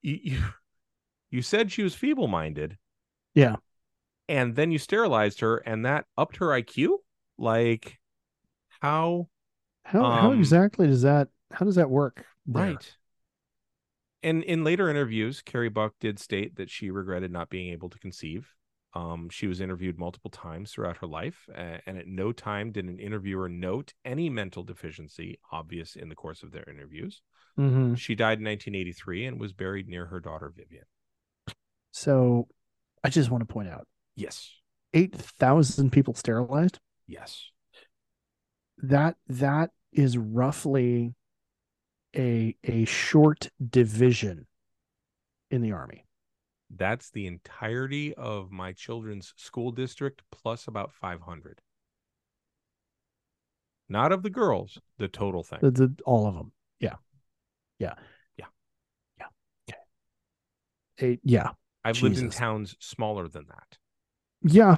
you, you, you said she was feeble minded. Yeah. And then you sterilized her and that upped her IQ? Like, how? how how um, exactly does that how does that work? there? Right. And in later interviews, Carrie Buck did state that she regretted not being able to conceive. Um, she was interviewed multiple times throughout her life, and at no time did an interviewer note any mental deficiency obvious in the course of their interviews. Mhm. She died in 1983 and was buried near her daughter Vivian. So I just want to point out Yes. eight thousand people sterilized. Yes. That that is roughly a a short division in the army. That's the entirety of my children's school district plus about 500. Not of the girls, the total thing. The, the, all of them. Yeah. Yeah. Yeah. Yeah. Okay. Eight, yeah. I've lived in towns smaller than that. Yeah.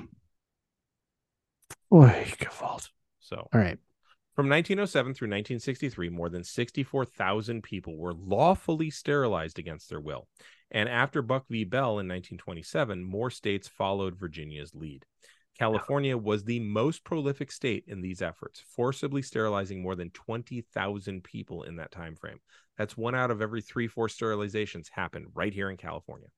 Boy, Gewalt. So All right. from 1907 through 1963, more than 64,000 people were lawfully sterilized against their will. And after Buck v. Bell in 1927, more states followed Virginia's lead. California was the most prolific state in these efforts, forcibly sterilizing more than 20,000 people in that time frame. That's one out of every three forced sterilizations happened right here in California.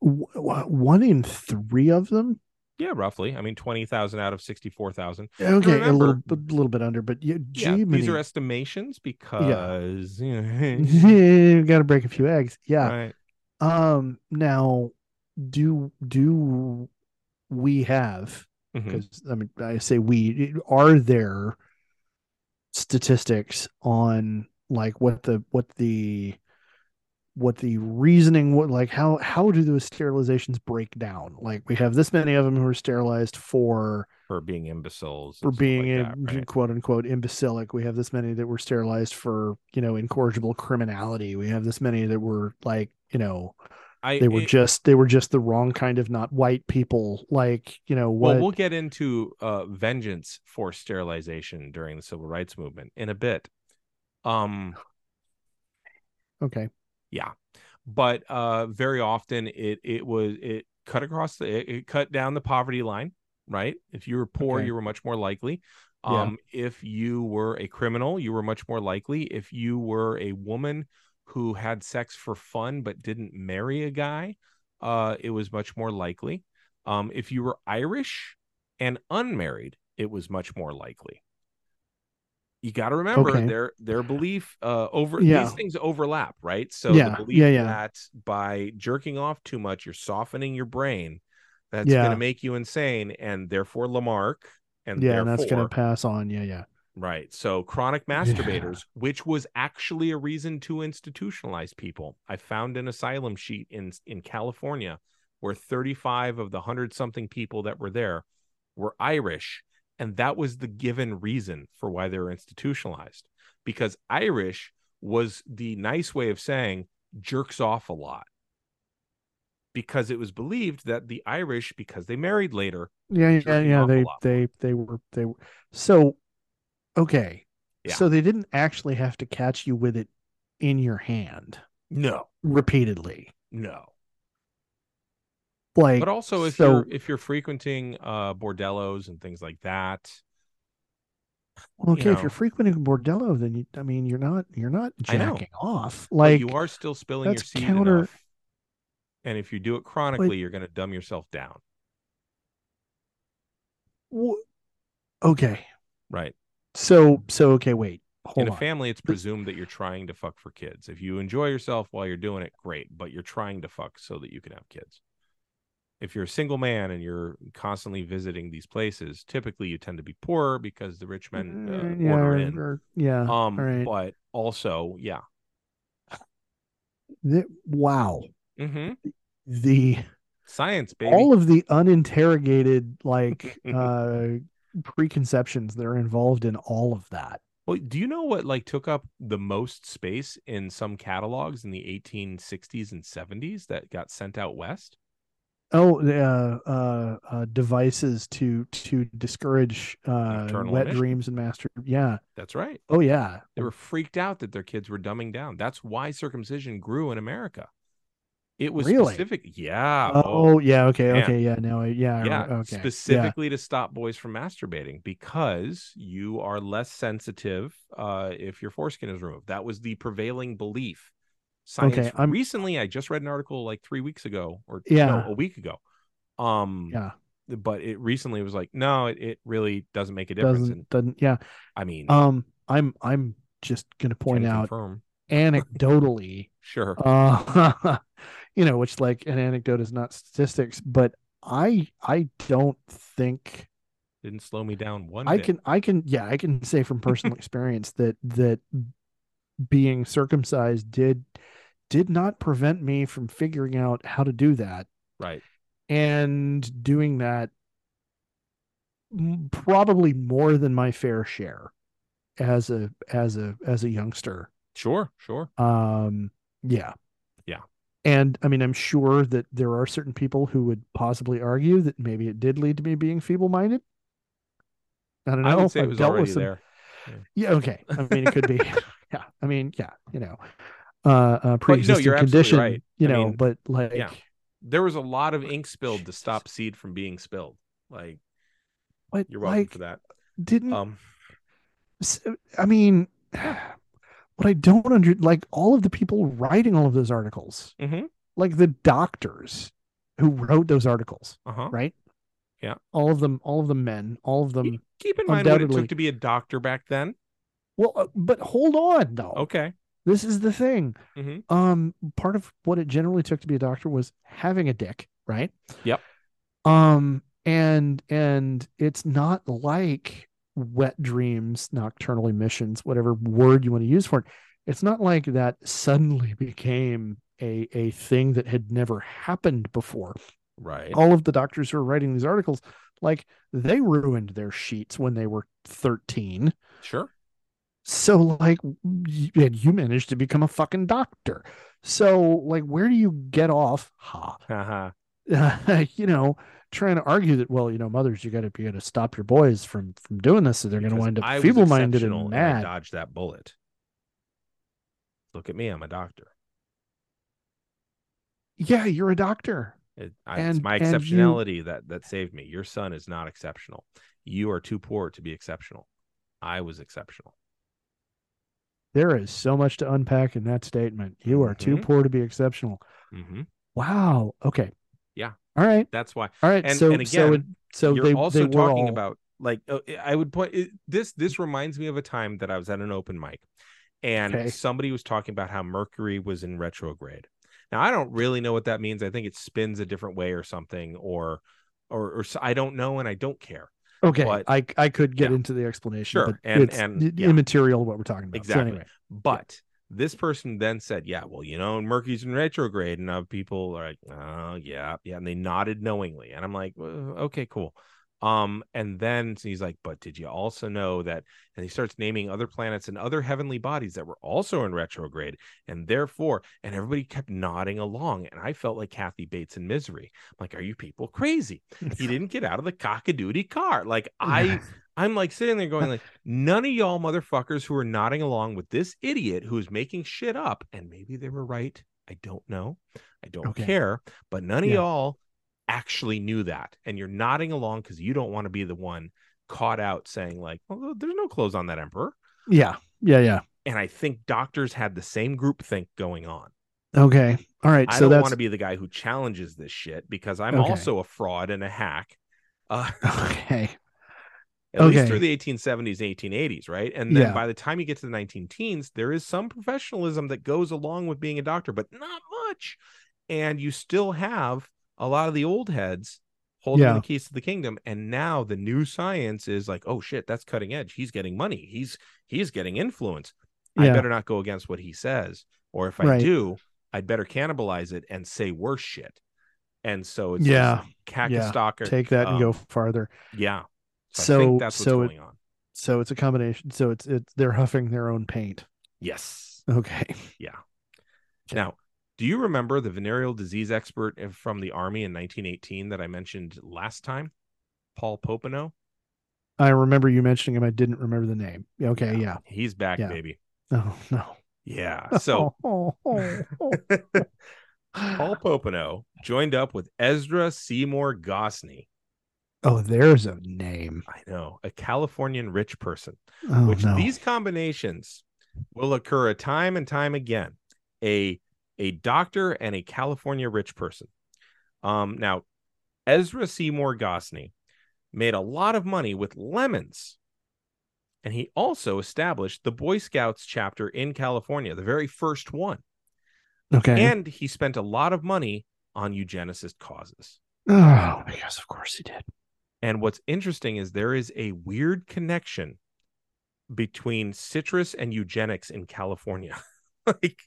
One in three of them. Yeah, roughly. I mean, 20,000 out of 64,000. Okay, a little remember- bit, little bit under, but yeah, Yeah, these are estimations because you know, you got to break a few eggs. Yeah. right. Um. Now, do do we have? Because I mean, I say we. Are there statistics on like what the what the what the reasoning what like how how do those sterilizations break down like we have this many of them who are sterilized for for being imbeciles for being like that, right? quote unquote imbecilic. We have this many that were sterilized for, you know, incorrigible criminality. We have this many that were like, you know, I, they were it- just they were just the wrong kind of not white people. Like, you know, what well we'll get into uh vengeance for sterilization during the civil rights movement in a bit um okay. Yeah. But uh very often it it was it cut across the it, it cut down the poverty line right? If you were poor Okay. you were much more likely. Yeah. um if you were a criminal you were much more likely. If you were a woman who had sex for fun but didn't marry a guy uh it was much more likely. Um if you were irish and unmarried it was much more likely you got to remember Okay. their their belief uh over Yeah. these things overlap right so Yeah, the belief yeah, yeah. that by jerking off too much you're softening your brain that's going to make you insane and therefore lamarck and Yeah, and that's gonna pass on. Yeah, yeah. Right. So chronic masturbators, which was actually a reason to institutionalize people. I found an asylum sheet in in California where 35 of the 100 something people that were there were Irish and that was the given reason for why they were institutionalized because Irish was the nice way of saying jerks off a lot. Because it was believed that the Irish because they married later Yeah, yeah, yeah. They they they were they were so okay. Yeah. So they didn't actually have to catch you with it in your hand no repeatedly. no Like but also if so, you're if you're frequenting uh bordellos and things like that Well, okay, you if you're frequenting bordello, then you, I mean, you're not, you're not jacking off. but Like, you are still spilling your seed counter- enough and if you do it chronically you're going to dumb yourself down. W- okay, right. So, so okay, wait, hold in a on. family it's presumed that you're trying to fuck for kids. If you enjoy yourself while you're doing it great but you're trying to fuck so that you can have kids if you're a single man and you're constantly visiting these places typically you tend to be poorer because the rich men uh, Mm, yeah, order or- in or- yeah. um right. but also yeah The- wow, hmm the science baby all of the uninterrogated like uh preconceptions that are involved in all of that. Well, do you know what like took up the most space in some catalogs in the 1860s and 70s that got sent out west? Oh, uh, uh, uh, devices to to discourage uh, wet emission. dreams and master. Yeah. That's right. Oh, yeah. They were freaked out that their kids were dumbing down. That's why circumcision grew in America. It was Really? specific. Yeah. Oh, yeah. Okay. man. Okay. Yeah. Now I yeah. Yeah. Okay. Specifically to stop boys from masturbating because you are less sensitive uh, if your foreskin is removed. That was the prevailing belief. Science. Okay, I'm- Recently, I just read an article like three weeks ago, or Yeah. no, a week ago. Um, Yeah. but it recently was like, no, it, it really doesn't make a difference. Doesn't And doesn't yeah. I mean, Um. I'm I'm just gonna point out confirm. anecdotally. Sure. Uh, you know, which like an anecdote is not statistics, but I I don't think Didn't slow me down one I bit. can I can yeah I can say from personal experience that that being circumcised did did not prevent me from figuring out how to do that Right. and doing that probably more than my fair share as a as a as a youngster Sure. Sure. um yeah Yeah. and i mean i'm sure that there are certain people who would possibly argue that maybe it did lead to me being feeble-minded i don't know I would say it was already some- there. yeah okay i mean it could be yeah i mean yeah you know uh uh pre-existing absolutely condition right. you I know mean, but like yeah. There was a lot of ink spilled to stop seed from being spilled. Like but you're welcome like for that. didn't Um, I mean, what I don't under like all of the people writing all of those articles, Mhm. like the doctors who wrote those articles, uh huh. right? Yeah. all of them, all of them men, all of them. Keep in mind what it took to be a doctor back then. Well, uh, but hold on though. Okay. This is the thing. Mhm. Um, part of what it generally took to be a doctor was having a dick, right? Yep. Um, and and it's not like wet dreams, nocturnal emissions, whatever word you want to use for it. It's not like that suddenly became a a thing that had never happened before. Right. All of the doctors who are writing these articles, like they ruined their sheets when they were 13. Sure. So like and you managed to become a fucking doctor. So like where do you get off? Ha. Haha. Uh-huh. you know, trying to argue that well, you know, mothers, you got to be able to stop your boys from from doing this, so they're going to wind up feeble-minded exceptional and mad. dodged that bullet. Look at me. I'm a doctor. Yeah, you're a doctor. It, I, And- it's my and you- exceptionality that that saved me. Your son is not exceptional. You are too poor to be exceptional. I was exceptional. There is so much to unpack in that statement. You are too Mhm. poor to be exceptional. hmm Wow. Okay. Yeah. All right. That's why. All right. And- so and so it, again, so You're they also they talking all- about like uh, I would point it, this. This reminds me of a time that I was at an open mic, and Okay. somebody was talking about how Mercury was in retrograde. Now I don't really know what that means. I think it spins a different way or something, or or, or I don't know, and I don't care. Okay, but- I I could get Yeah. into the explanation, Sure, but and- it's and- yeah. immaterial what we're talking about. So Exactly. anyway, But this person then said, "Yeah, well, you know, Mercury's in retrograde," and now people are like, "Oh, yeah, yeah," and they nodded knowingly, and I'm like, well, "Okay, cool." Um, and then he's like, "But did you also know that?" And he starts naming other planets and other heavenly bodies that were also in retrograde, and therefore, and everybody kept nodding along, and I felt like Kathy Bates in Misery. I'm like, "Are you people crazy?" He didn't get out of the cockadoodie car. Like I, I'm like sitting there going like, none of y'all motherfuckers who are nodding along with this idiot who is making shit up, and maybe they were right. I don't know. I don't Okay. care. But none of Yeah. y'all actually knew that. And you're nodding along because you don't want to be the one caught out saying, like, well, there's no clothes on that emperor. yeah, yeah, yeah. And I think doctors had the same group think going on. Okay, all right. I so don't want to be the guy who challenges this shit because I'm Okay. also a fraud and a hack. Uh, okay. at least Okay. through the 1870s 1880s right and then Yeah. by the time you get to the 19 teens there is some professionalism that goes along with being a doctor but not much and you still have a lot of the old heads holding Yeah. the keys to the kingdom and now the new science is like oh shit that's cutting edge he's getting money he's he's getting influence i better not go against what he says or if i Right. do i'd better cannibalize it and say worse shit and so it's Yeah. this Yeah. Kakistalker- Take that and um, go farther. yeah so, I So think that's what's so it, on So it's a combination. So it's it's they're huffing their own paint. Yes. Okay. Yeah now, do you remember the venereal disease expert from the army in 1918 that I mentioned last time? Paul Popenoe. I remember you mentioning him. I didn't remember the name. Okay, yeah. He's back, Yeah. baby. Oh no. Yeah. So. Paul Popenoe joined up with Ezra Seymour Gosney. Oh, there's a name. I know, a Californian rich person. Oh which no. these combinations will occur a time and time again. A a doctor and a California rich person. Um, now, Ezra Seymour Gosney made a lot of money with lemons, and he also established the Boy Scouts chapter in California, the very first one. okay. And he spent a lot of money on eugenicist causes. oh, yes, of course he did. And what's interesting is there is a weird connection between citrus and eugenics in California. like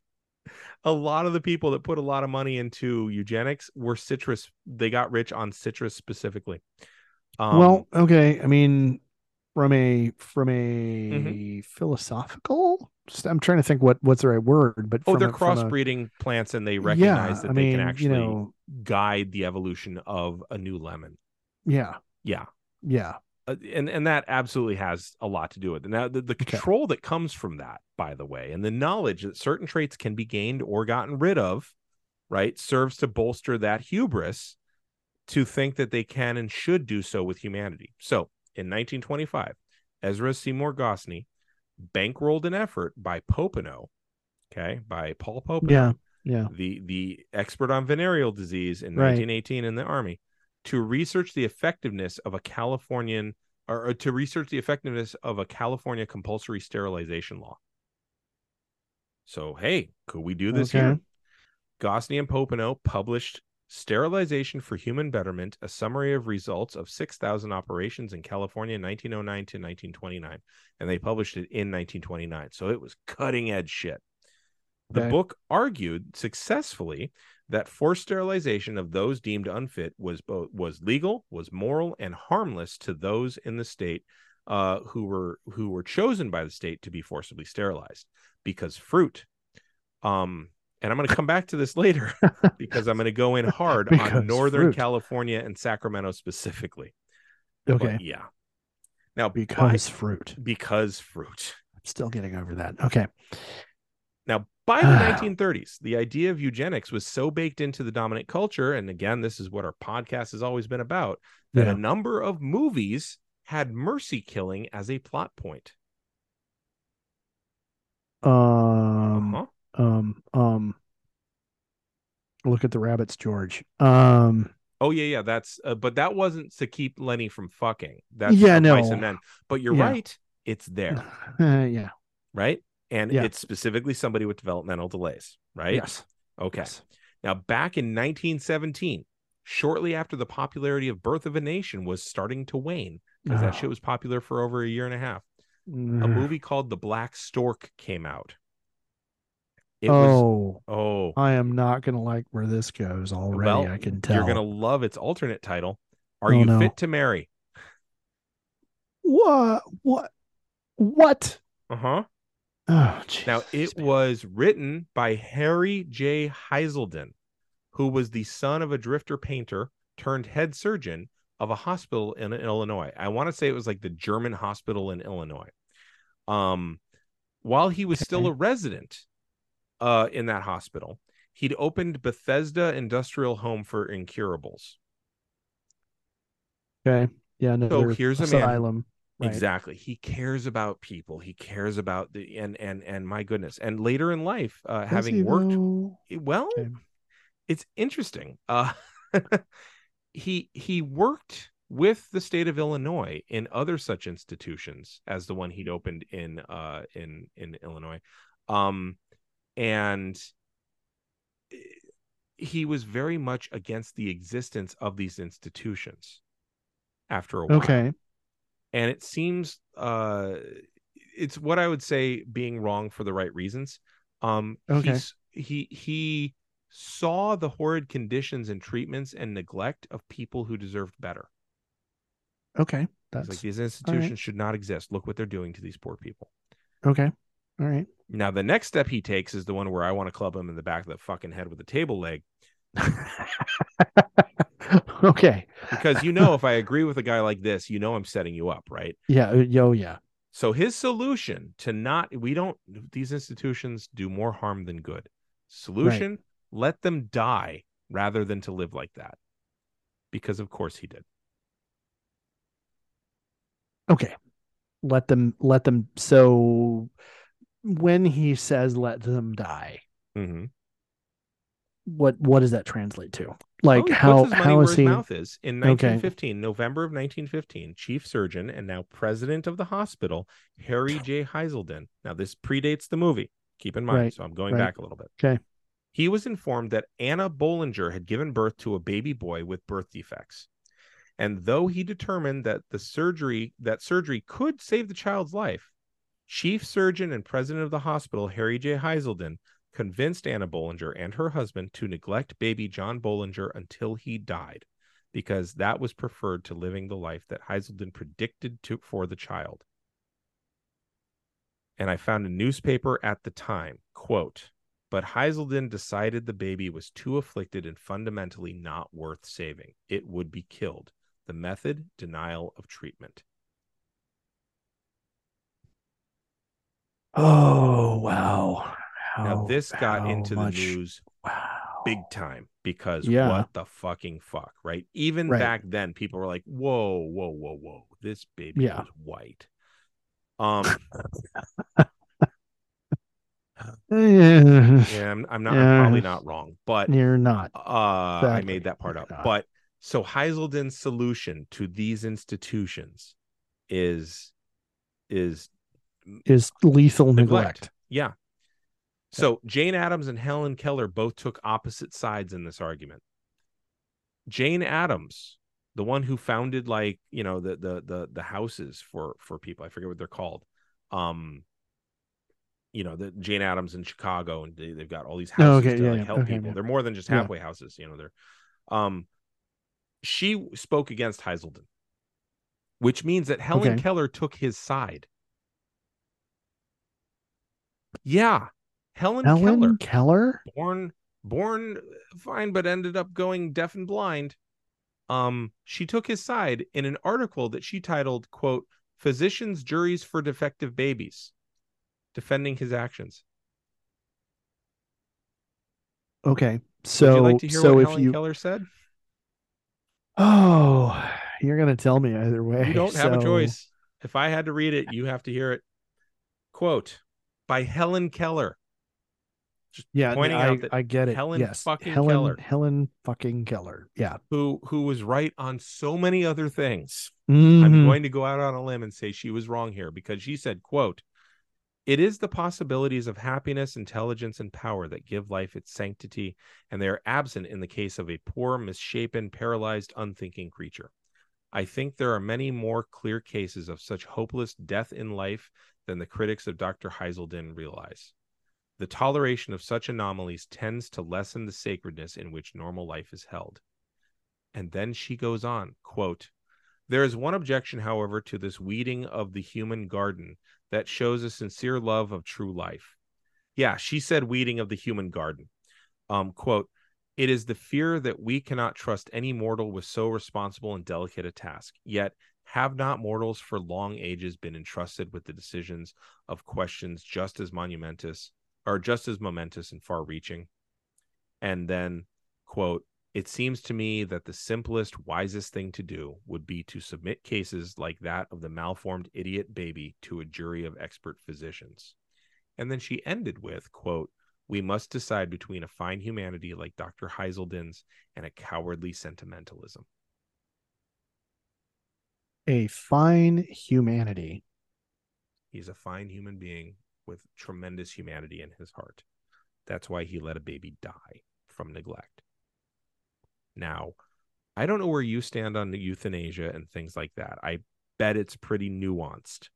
a lot of the people that put a lot of money into eugenics were citrus. They got rich on citrus specifically. Um, well, okay. I mean, from a from a Mm-hmm. philosophical, I'm trying to think what what's the right word, but oh, they're a- from a- crossbreeding plants and they recognize yeah, that I they mean, can actually you know, guide the evolution of a new lemon. yeah, Yeah. yeah, uh, and and that absolutely has a lot to do with it. Now, the, the Okay. control that comes from that, by the way, and the knowledge that certain traits can be gained or gotten rid of, right, serves to bolster that hubris to think that they can and should do so with humanity. So, in 1925, Ezra Seymour Gosney bankrolled an effort by Popenoe, okay, by Paul Popenoe, yeah, yeah. the the expert on venereal disease in Right. 1918 in the army to research the effectiveness of a Californian or, or to research the effectiveness of a California compulsory sterilization law. So, hey, could we do this here? Okay. Gosney and Popenoe published Sterilization for Human Betterment, a summary of results of 6,000 operations in California 1909 to 1929. And they published it in 1929. So it was cutting edge shit. The Okay. book argued successfully that forced sterilization of those deemed unfit was both was legal, was moral, and harmless to those in the state uh, who were who were chosen by the state to be forcibly sterilized because fruit. Um, and I'm going to come back to this later because I'm going to go in hard on Northern fruit. California and Sacramento specifically. Okay. But yeah. Now, by- because fruit. because fruit. I'm still getting over that. Okay. Now, by the 1930s, the idea of eugenics was so baked into the dominant culture, and again, this is what our podcast has always been about, that Yeah. a number of movies had mercy killing as a plot point. Um. Uh-huh. Um. Um. Look at the rabbits, George. Um. Oh yeah, yeah. That's uh, but that wasn't to keep Lenny from fucking. That's Yeah, no. and men. But you're Yeah. right. It's there, Uh, yeah. right? And Yeah. it's specifically somebody with developmental delays, right? Yes. Okay. Yes. Now, back in 1917, shortly after the popularity of Birth of a Nation was starting to wane, because that Oh. shit was popular for over a year and a half, a Mm. movie called The Black Stork came out. It was oh, oh I am not gonna like where this goes already. well, I can tell. you're gonna love its alternate title. Are Oh, you no. fit to marry? What? What? What? Uh-huh. Oh, Now it man. was written by Harry J. Haiselden, who was the son of a drifter painter turned head surgeon of a hospital in Illinois. I want to say it was like the German hospital in Illinois. Um, while he was still a resident uh, in that hospital, he'd opened Bethesda Industrial Home for Incurables. Okay. Yeah. So Another here's a man- asylum. Right. Exactly. He cares about people. He cares about the and and and my goodness. And later in life, uh, Does having worked though? well Okay. it's interesting uh he he worked with the state of illinois in other such institutions as the one he'd opened in uh in in illinois um and eh, he was very much against the existence of these institutions after a while Okay. And it seems uh it's what i would say being wrong for the right reasons um Okay. he's, he he saw the horrid conditions and treatments and neglect of people who deserved better Okay. That's like these institutions should not exist. Look what they're doing to these poor people. okay. All right. Now the next step he takes is the one where I want to club him in the back of the fucking head with a table leg. okay. Because you know if I agree with a guy like this, you know I'm setting you up, right? Yeah. uh, Yo. Yeah. So his solution to not we don't these institutions do more harm than good. Solution, let them die rather than to live like that. Because of course he did. Okay. Let them. Let them. So when he says "let them die," Mm-hmm. What what does that translate to? Like Oh, how puts his money how is he? mouth is. In Okay. 1915, November of 1915, chief surgeon and now president of the hospital, Harry J. Haiselden. Now this predates the movie. Keep in mind, Right, so I'm going right. back a little bit. Okay. He was informed that Anna Bollinger had given birth to a baby boy with birth defects. And though he determined that the surgery that surgery could save the child's life, chief surgeon and president of the hospital, Harry J. Haiselden, convinced Anna Bollinger and her husband to neglect baby John Bollinger until he died, because that was preferred to living the life that Haiselden predicted to for the child. And I found a newspaper at the time, quote, but Haiselden decided the baby was too afflicted and fundamentally not worth saving. It would be killed. The method, denial of treatment. Oh wow! Now, this got into much- the news Wow. big time because Yeah. what the fucking fuck, right? Even Right. back then, people were like, "Whoa, whoa, whoa, whoa! This baby Yeah. was white." Um, yeah, I'm, I'm not. I'm probably not wrong, but You're not. uh, I made that part up. But so Haiselden's solution to these institutions is is Is lethal neglect. neglect. Yeah. So Jane Addams and Helen Keller both took opposite sides in this argument. Jane Addams, the one who founded like, you know, the the the the houses for for people, I forget what they're called. Um you know, the Jane Addams in Chicago and they, they've got all these Oh, houses okay, to yeah, like yeah, help okay, people. yeah. They're more than just halfway houses, you know, they're um she spoke against Haiselden, which means that Helen Okay. Keller took his side. Yeah. Helen, Keller, Helen Keller. born born fine but ended up going deaf and blind. Um she took his side in an article that she titled quote physicians juries for defective babies defending his actions. Okay. So like to hear so what if Helen you Keller said? oh you're gonna tell me either way. You don't have a choice. If I had to read it, you have to hear it. Quote by Helen Keller. Yeah, pointing I, out that I get it. Helen yes, fucking Helen Keller. Helen fucking Keller. Yeah. who who was right on so many other things. Mhm. I'm going to go out on a limb and say she was wrong here because she said, quote, it is the possibilities of happiness, intelligence, and power that give life its sanctity, and they are absent in the case of a poor, misshapen, paralyzed, unthinking creature. I think there are many more clear cases of such hopeless death in life than the critics of Dr. Haiselden realize. The toleration of such anomalies tends to lessen the sacredness in which normal life is held. And then she goes on, quote, there is one objection, however, to this weeding of the human garden that shows a sincere love of true life. Yeah, she said weeding of the human garden. Um, quote, it is the fear that we cannot trust any mortal with so responsible and delicate a task. Yet have not mortals for long ages been entrusted with the decisions of questions just as monumentous or just as momentous and far reaching? And then, quote, it seems to me that the simplest, wisest thing to do would be to submit cases like that of the malformed idiot baby to a jury of expert physicians. And then she ended with, quote, we must decide between a fine humanity like Dr. Haiselden's and a cowardly sentimentalism. a fine humanity. He's a fine human being with tremendous humanity in his heart. That's why he let a baby die from neglect. Now, I don't know where you stand on euthanasia and things like that. I bet it's pretty nuanced.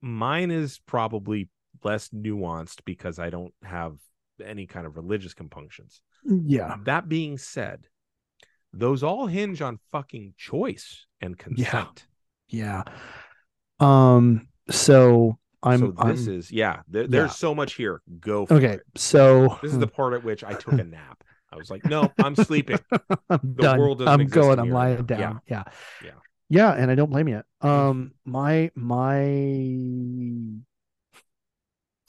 Mine is probably less nuanced because I don't have any kind of religious compunctions. Yeah. That being said, those all hinge on fucking choice and consent. Yeah. Um. So I'm. so this I'm is yeah. There, there's Yeah. so much here. Go for okay. it. So This is the part at which I took a nap. I was like, no, I'm sleeping. I'm the done. world I'm going. I'm lying down. Yeah. Yeah. Yeah, and I don't blame you. Um, my my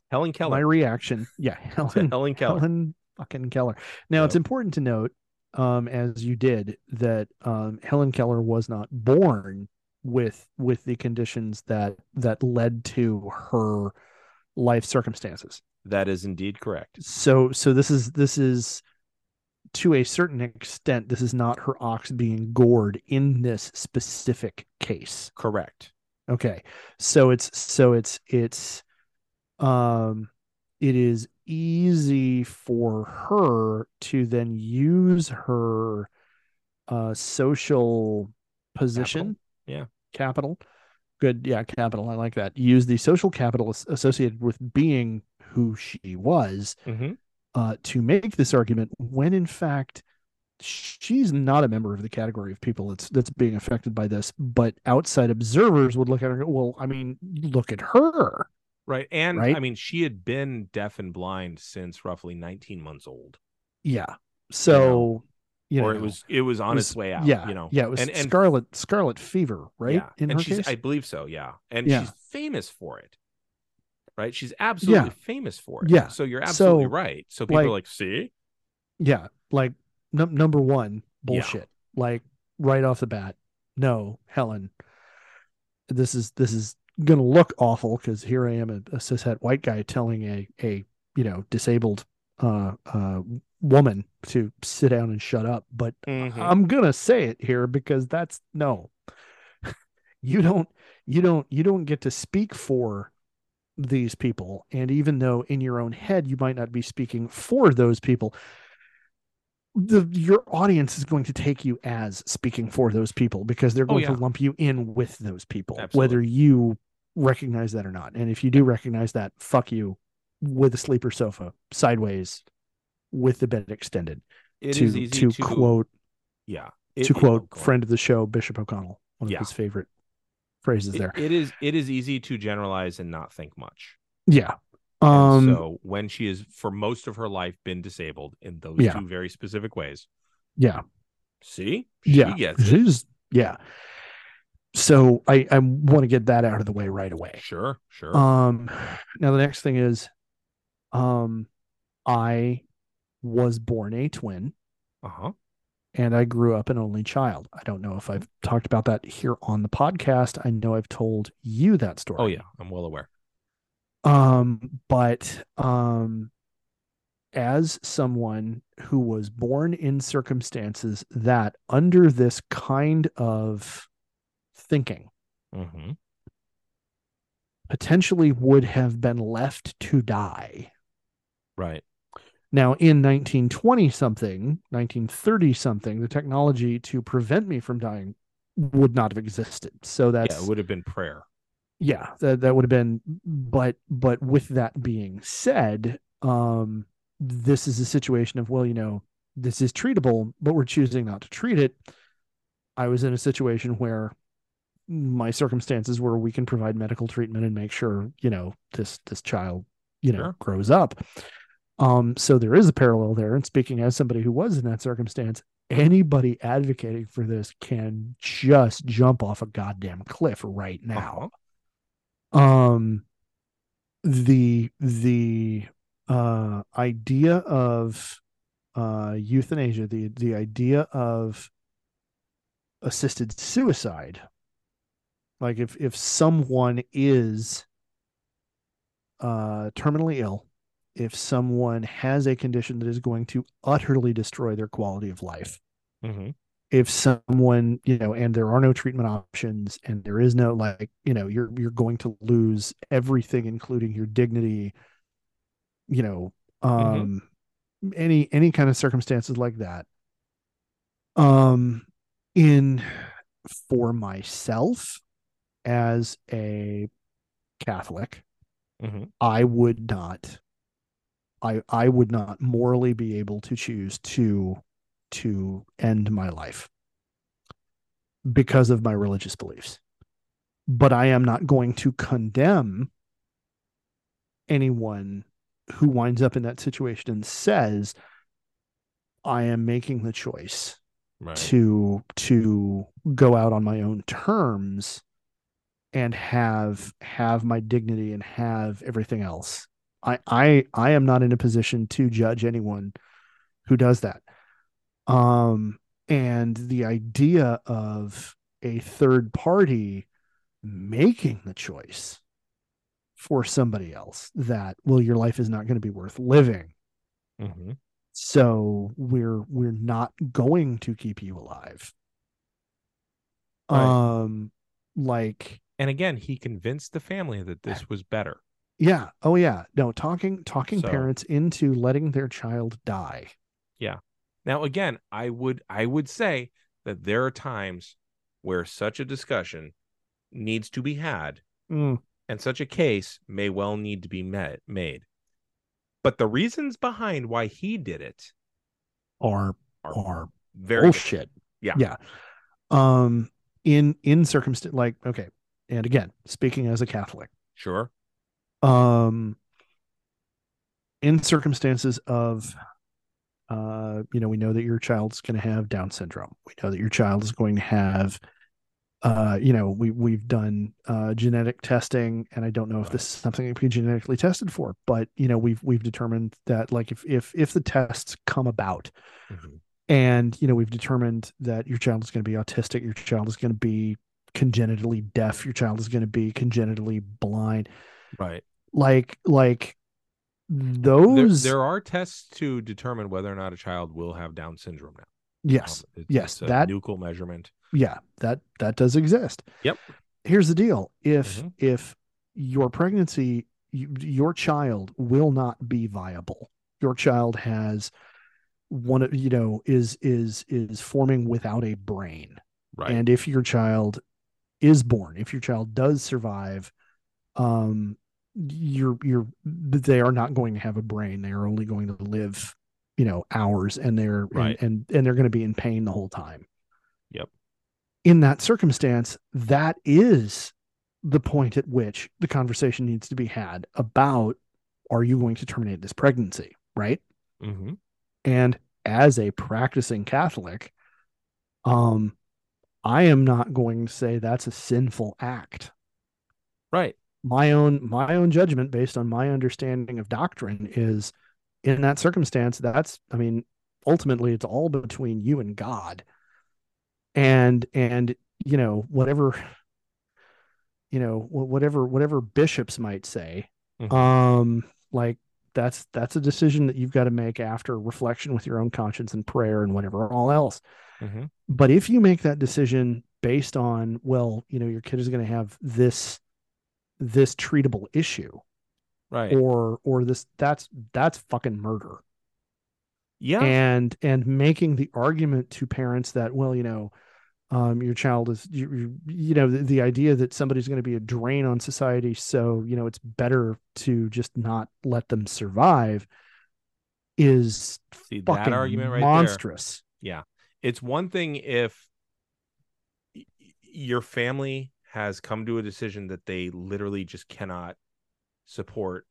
Helen Keller. my reaction. Yeah, Helen Helen Keller. Helen fucking Keller. Now it's important to note, um, as you did, that um, Helen Keller was not born with with the conditions that that led to her life circumstances. That is indeed correct. So so this is this is to a certain extent, this is not her ox being gored in this specific case. Correct. Okay. So it's so it's it's um it is easy for her to then use her uh social position Yeah. capital good yeah capital i like that use the social capital associated with being who she was Mm-hmm. uh, to make this argument when in fact she's not a member of the category of people that's that's being affected by this but outside observers would look at her and go, well i mean look at her Right. And Right? I mean, she had been deaf and blind since roughly 19 months old. yeah so you know, or it was it was on it its way out. yeah You know. yeah it was and, and scarlet scarlet fever right Yeah. in and her case I believe so, yeah. And Yeah. she's famous for it. Right? She's absolutely Yeah. famous for it. Yeah. So you're absolutely So, right. So people are like- like, see? yeah like num- number one bullshit like right off the bat no helen this is this is gonna look awful because here i am a, a cishet white guy telling a a you know disabled uh uh woman to sit down and shut up but Mhm. i'm gonna say it here because that's no you don't you don't you don't get to speak for these people and even though in your own head you might not be speaking for those people the your audience is going to take you as speaking for those people because they're Oh, going yeah. to lump you in with those people Absolutely. whether you recognize that or not and if you do recognize that fuck you with a sleeper sofa sideways with the bed extended It to is easy to, to, quote yeah. to It- it- quote friend of the show Bishop O'Connell, one of Yeah. his favorite phrases It- there. it is it is easy to generalize and not think much. yeah. And Um so when she has for most of her life been disabled in those Yeah. two very specific ways, yeah. see, she Yeah. gets. She's yeah. So I I want to get that out of the way right away. Sure, sure. Um now the next thing is um I was born a twin Uh huh. and I grew up an only child. I don't know if I've talked about that here on the podcast. I know I've told you that story. Oh yeah, I'm well aware. um but um as someone who was born in circumstances that under this kind of thinking Mm-hmm. potentially would have been left to die Right. Now in 1920 something 1930 something the technology to prevent me from dying would not have existed so that's yeah, it would have been prayer. yeah that, that would have been but but with that being said um this is a situation of well you know this is treatable but we're choosing not to treat it i was in a situation where my circumstances where we can provide medical treatment and make sure you know this this child you know Sure. grows up um so there is a parallel there. And speaking as somebody who was in that circumstance anybody advocating for this can just jump off a goddamn cliff right now. Uh-huh. um the the uh idea of uh euthanasia the the idea of assisted suicide. Like if if someone is uh terminally ill if someone has a condition that is going to utterly destroy their quality of life Mhm. if someone you know and there are no treatment options and there is no like you know you're you're going to lose everything including your dignity you know um any any kind of circumstances like that um in for myself as a catholic Mhm. i would not i i would not morally be able to choose to to end my life because of my religious beliefs but I am not going to condemn anyone who winds up in that situation and says, I am making the choice Right. to to go out on my own terms and have have my dignity and have everything else. I I I am not in a position to judge anyone who does that. Um and the idea of a third party making the choice for somebody else that well your life is not going to be worth living Mhm. so we're we're not going to keep you alive Right. um like And again, he convinced the family that this was better. Yeah oh yeah no talking talking So- parents into letting their child die Yeah. Now, again, I would I would say that there are times where such a discussion needs to be had, Mm, and such a case may well need to be met, made. But the reasons behind why he did it are are are very different. bullshit Yeah. yeah um in in circumstance like okay and again speaking as a catholic Sure. Um in circumstances of uh you know we know that your child's going to have down syndrome we know that your child is going to have uh you know we we've done uh genetic testing and i don't know if this is something that can be genetically tested for but you know we've we've determined that like if if if the tests come about Mhm. and you know we've determined that your child is going to be autistic your child is going to be congenitally deaf your child is going to be congenitally blind Right. Like like those there are tests to determine whether or not a child will have Down syndrome now. yes Um, it's, yes, it's that- nuchal measurement. yeah that that does exist Yep. here's the deal if Mhm. if your pregnancy you, your child will not be viable your child has one of you know is is is forming without a brain Right. and if your child is born if your child does survive um you're you're they are not going to have a brain they are only going to live you know hours and they're Right. and, and and they're going to be in pain the whole time Yep. in that circumstance that is the point at which the conversation needs to be had about are you going to terminate this pregnancy right hmm and as a practicing catholic um i am not going to say that's a sinful act Right. My own my own judgment based on my understanding of doctrine is in that circumstance that's i mean ultimately it's all between you and god and and you know whatever you know whatever whatever bishops might say Mhm. um like that's that's a decision that you've got to make after reflection with your own conscience and prayer and whatever all else Mhm. but if you make that decision based on well you know your kid is going to have this this treatable issue Right. or or this that's that's fucking murder yeah. and and making the argument to parents that well you know um your child is you, you, you know the, the idea that somebody's going to be a drain on society so you know it's better to just not let them survive is See fucking that argument right there. monstrous yeah. it's one thing if your family has come to a decision that they literally just cannot support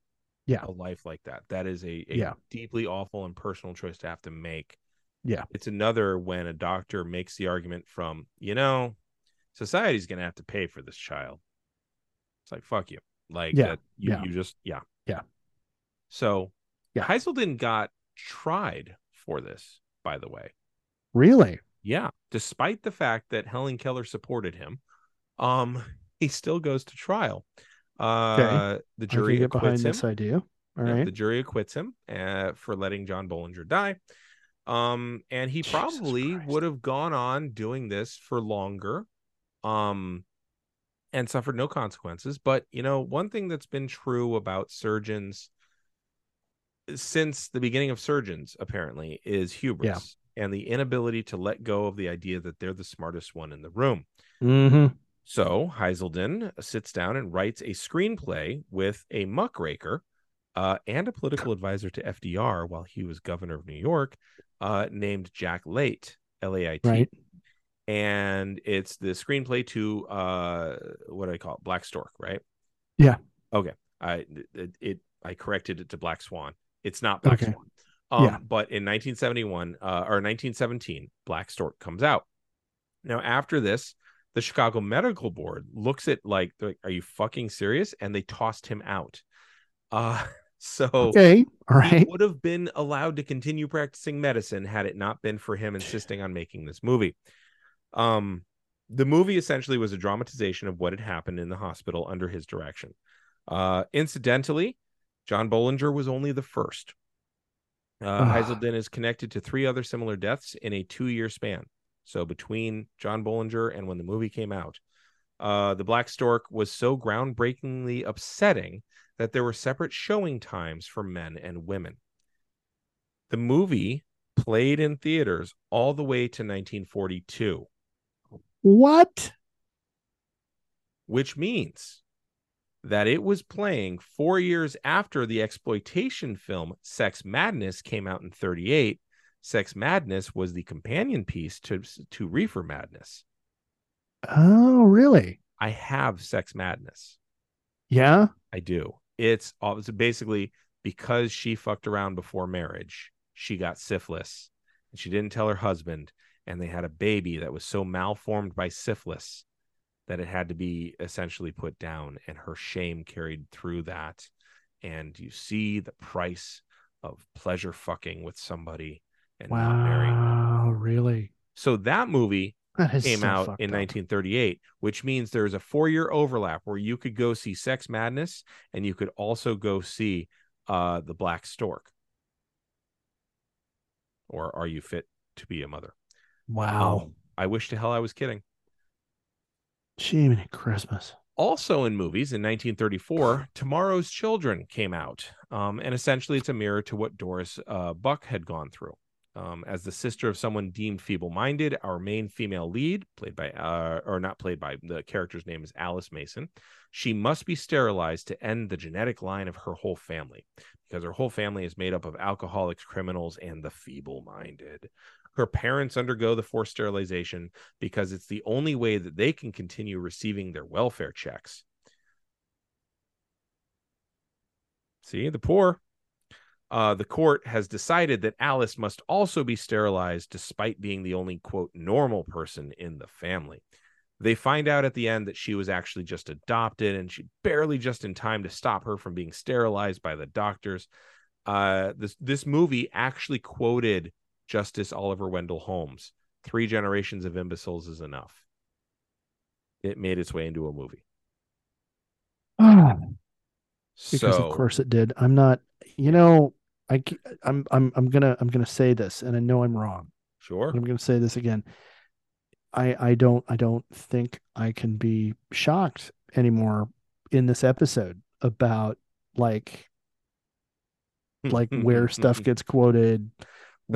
Yeah. a life like that that is a, a Yeah. deeply awful and personal choice to have to make Yeah. it's another when a doctor makes the argument from you know society's gonna have to pay for this child it's like fuck you like Yeah. that you, Yeah. you just yeah Yeah. so Yeah. Haiselden got tried for this by the way really yeah, despite the fact that Helen Keller supported him, um, he still goes to trial. Uh, the jury get behind acquits him. this idea all Yeah, right The jury acquits him uh, for letting John Bollinger die. Um, and he Jesus probably Christ. would have gone on doing this for longer, um, and suffered no consequences. But you know, one thing that's been true about surgeons since the beginning of surgeons, apparently, is hubris and the inability to let go of the idea that they're the smartest one in the room. mm-hmm. So Haiselden sits down and writes a screenplay with a muckraker uh, and a political advisor to FDR while he was governor of New York, uh, named Jack Lait, L A I T. right and it's the screenplay to uh what do I call it? Black Stork, right? Yeah. Okay. I it, it I corrected it to Black Swan. It's not Black Okay. Swan. Um, Yeah. but in 1971 uh, or 1917, Black Stork comes out. Now, after this, the Chicago Medical Board looks at like, like, are you fucking serious? And they tossed him out. Uh, so Okay. All he would have been allowed to continue practicing medicine had it not been for him insisting on making this movie. Um, the movie essentially was a dramatization of what had happened in the hospital under his direction. Uh, incidentally, John Bollinger was only the first. Uh. Haiselden is connected to three other similar deaths in a two-year span. So between John Bollinger and when the movie came out, uh, the Black Stork was so groundbreakingly upsetting that there were separate showing times for men and women. The movie played in theaters all the way to 1942, What? which means that it was playing four years after the exploitation film Sex Madness came out in 38. Sex Madness was the companion piece to, to Reefer Madness. Oh, really? I have Sex Madness. Yeah. I do. It's basically because she fucked around before marriage, she got syphilis and she didn't tell her husband, and they had a baby that was so malformed by syphilis that it had to be essentially put down, and her shame carried through that. And you see the price of pleasure fucking with somebody and not marrying them. Wow. Really? So that movie That came so out in up. 1938, which means there's a four year overlap where you could go see Sex Madness and you could also go see uh, The Black Stork. Or Are You Fit to Be a Mother? Wow. Um, I wish to hell I was kidding. Jiminy Christmas. Also in movies in 1934, Tomorrow's Children came out. Um, and essentially it's a mirror to what Doris uh, Buck had gone through. Um, as the sister of someone deemed feeble minded, our main female lead, played by, uh, or not played by, the character's name is Alice Mason. She must be sterilized to end the genetic line of her whole family because her whole family is made up of alcoholics, criminals, and the feeble minded. Her parents undergo the forced sterilization because it's the only way that they can continue receiving their welfare checks. See, the poor. Uh, the court has decided that Alice must also be sterilized despite being the only, quote, normal person in the family. They find out at the end that she was actually just adopted and she barely just in time to stop her from being sterilized by the doctors. Uh, this this movie actually quoted Justice Oliver Wendell Holmes. Three generations of imbeciles is enough. It made its way into a movie. because so, of course it did. I'm not, you know, I I'm I'm I'm gonna I'm gonna say this, and I know I'm wrong. sure. I'm gonna say this again. I I don't I don't think I can be shocked anymore in this episode about like like where stuff gets quoted,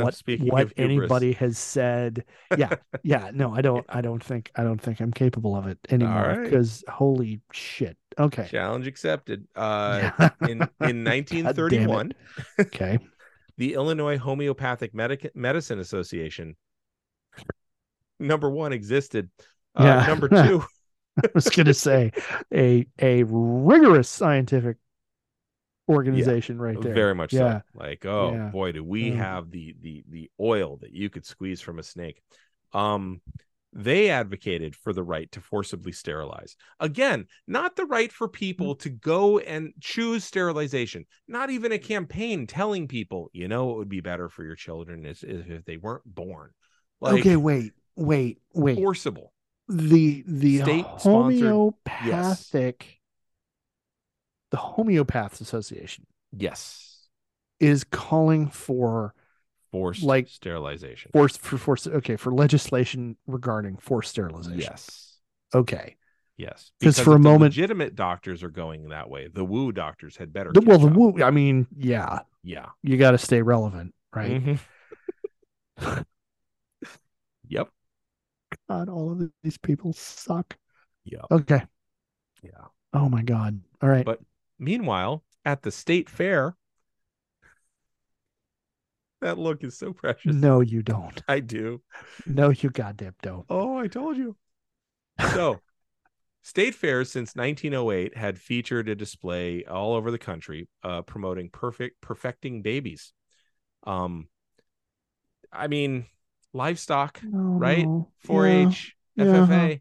what what of anybody has said. Yeah, yeah. No, I don't. I don't think. I don't think I'm capable of it anymore. right. Because holy shit. Okay. Challenge accepted. Uh, in in God damn it. 1931, Okay. the Illinois Homeopathic Medic- Medicine Association, number one, existed. Uh, Yeah. Number two, I was gonna say a a rigorous scientific organization right there. very much Yeah. so. Like, oh Yeah. boy, do we Mm. have the the the oil that you could squeeze from a snake. Um, they advocated for the right to forcibly sterilize. Again, not the right for people to go and choose sterilization. Not even a campaign telling people, you know, it would be better for your children is, is if they weren't born. Like okay, wait, wait, wait. forcible. the the homeopathic the homeopaths association Yes. is calling for Forced Like- sterilization. forced for forced okay for legislation regarding forced sterilization yes. okay Yes, 'Cause Because for a moment- legitimate doctors are going that way. The woo doctors had better. the, well the up. woo i mean yeah Yeah. you got to stay relevant right Mhm. yep. god all of these people suck Yeah. okay Yeah. oh my god all right But meanwhile, at the state fair, that look is so precious. No, you don't. I do. No, you goddamn don't. Oh, I told you. So, State fairs since 1908 had featured a display all over the country uh, promoting perfect perfecting babies. Um, I mean, livestock, Oh, right? 4-H, Yeah. FFA.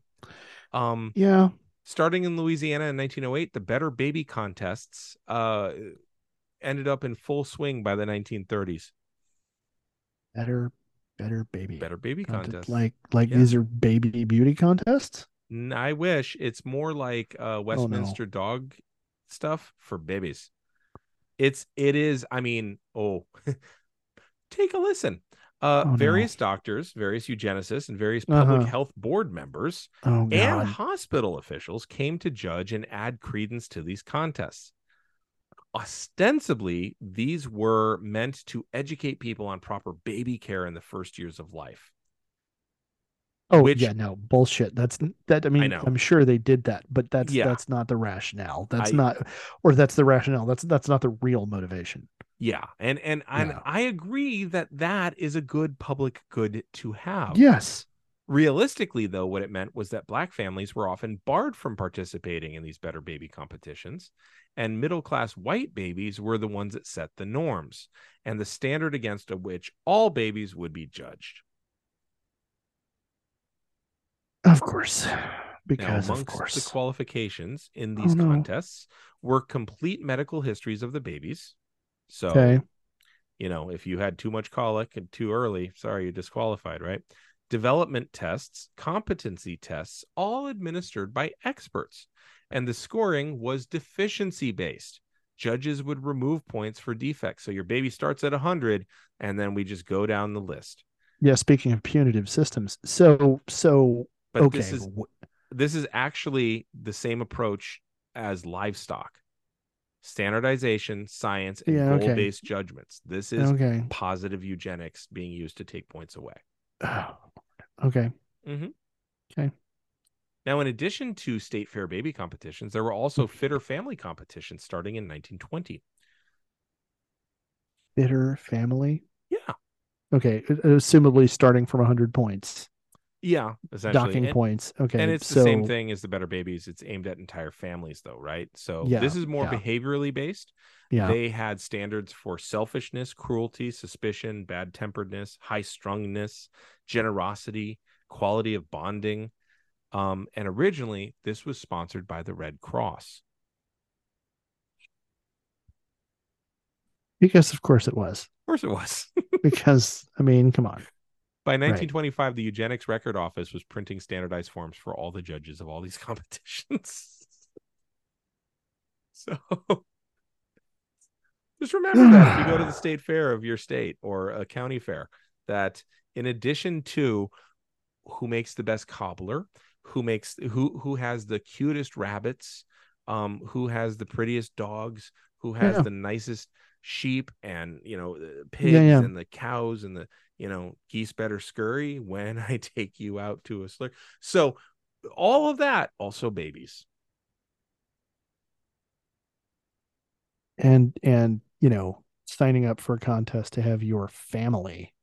Um, Yeah. Starting in Louisiana in 1908, the Better Baby contests uh, ended up in full swing by the 1930s. Better, better baby. Better Baby Contest. Like, like Yeah. these are baby beauty contests. I wish it's more like uh Oh, no. Westminster dog stuff for babies. It's it is. I mean, oh, take a listen. Uh, Oh, no. various doctors, various eugenicists, and various public Uh-huh. health board members Oh and hospital officials came to judge and add credence to these contests. Ostensibly, these were meant to educate people on proper baby care in the first years of life. oh which- yeah, no bullshit. That's that. I mean, know. I'm sure they did that, but that's Yeah. that's not the rationale. That's I- not, or that's the rationale. That's that's not the real motivation. Yeah, and and and Yeah. I agree that that is a good public good to have. Yes. Realistically, though, what it meant was that black families were often barred from participating in these better baby competitions, and middle class white babies were the ones that set the norms and the standard against which all babies would be judged. Of course. Now, Because of course. the qualifications in Oh, these no. contests were complete medical histories of the babies. So, okay. you know, if you had too much colic and too early, sorry, you're disqualified, right? Development tests, competency tests, all administered by experts. And the scoring was deficiency based. Judges would remove points for defects. So your baby starts at 100, and then we just go down the list. Yeah. Speaking of punitive systems, so so But okay. this is this is actually the same approach as livestock standardization, science, and Yeah, goal based judgments. This is okay. positive eugenics being used to take points away. Oh, okay. Mm-hmm. Okay. Now, in addition to state fair baby competitions, there were also fitter family competitions starting in 1920. Fitter family. Yeah. Okay. Assumably starting from 100 points, Yeah, essentially. docking and, points. Okay. and it's so, the same thing as the better babies. It's aimed at entire families, though, right? So Yeah, this is more yeah. behaviorally based. Yeah. They had standards for selfishness, cruelty, suspicion, bad temperedness, high strungness, generosity, quality of bonding. Um, and originally, this was sponsored by the Red Cross. because of course it was. Of course, it was. Because I mean, come on. By 1925, the Eugenics Record Office was printing standardized forms for all the judges of all these competitions. so just remember that if you go to the state fair of your state or a county fair, that in addition to who makes the best cobbler, who makes who who has the cutest rabbits, um, who has the prettiest dogs, who has Yeah. the nicest sheep and you know the pigs yeah. and the cows and the you know geese better scurry when I take you out to a slur. So all of that also babies. And and you know, signing up for a contest to have your family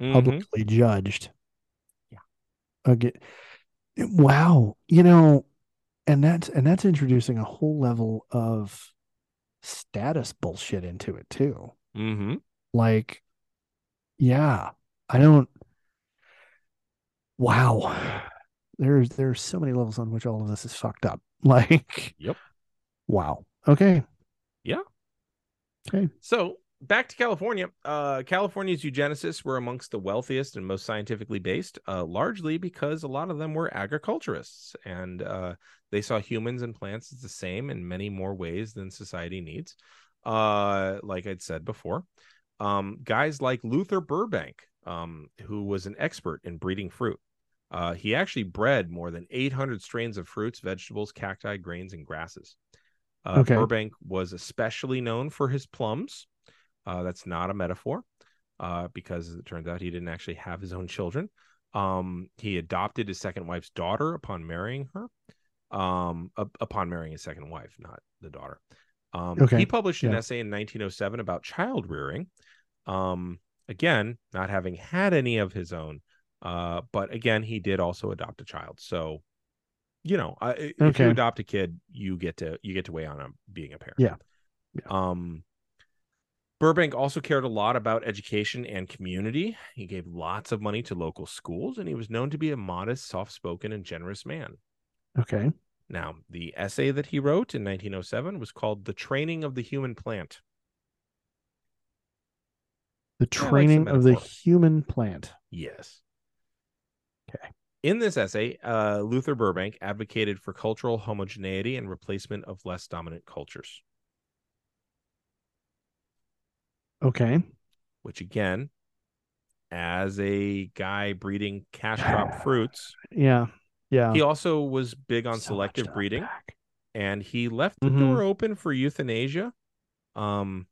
Mhm. publicly judged. Yeah. Again. Wow. You know, and that's and that's introducing a whole level of status bullshit into it too. Mhm. Like, yeah, I don't. Wow. There's there's so many levels on which all of this is fucked up. Like, Yep. wow. Okay. Yeah. Okay. So back to California. Uh, California's eugenicists were amongst the wealthiest and most scientifically based, uh, largely because a lot of them were agriculturists and uh, they saw humans and plants as the same in many more ways than society needs. Uh, like I'd said before, um, guys like Luther Burbank, um, who was an expert in breeding fruit. Uh, he actually bred more than 800 strains of fruits, vegetables, cacti, grains, and grasses. Uh, Okay. Burbank was especially known for his plums. Uh, that's not a metaphor, uh, because it turns out he didn't actually have his own children. Um, he adopted his second wife's daughter upon marrying her. Um, up- upon marrying his second wife, not the daughter. Um, Okay. He published an Yeah. essay in 1907 about child rearing. Um, again, not having had any of his own. Uh, but again, he did also adopt a child. So, you know, I, if you adopt a kid, you get to you get to weigh on him being a parent. Yeah. Yeah. Um, Burbank also cared a lot about education and community. He gave lots of money to local schools, and he was known to be a modest, soft-spoken, and generous man. Okay. Now, the essay that he wrote in 1907 was called "The Training of the Human Plant." The training of the human plant. Yes. Okay. In this essay, uh, Luther Burbank advocated for cultural homogeneity and replacement of less dominant cultures, Okay. which again, as a guy breeding cash crop fruits, Yeah. Yeah. he also was big on So selective breeding unpack. and he left the Mhm. door open for euthanasia. Um,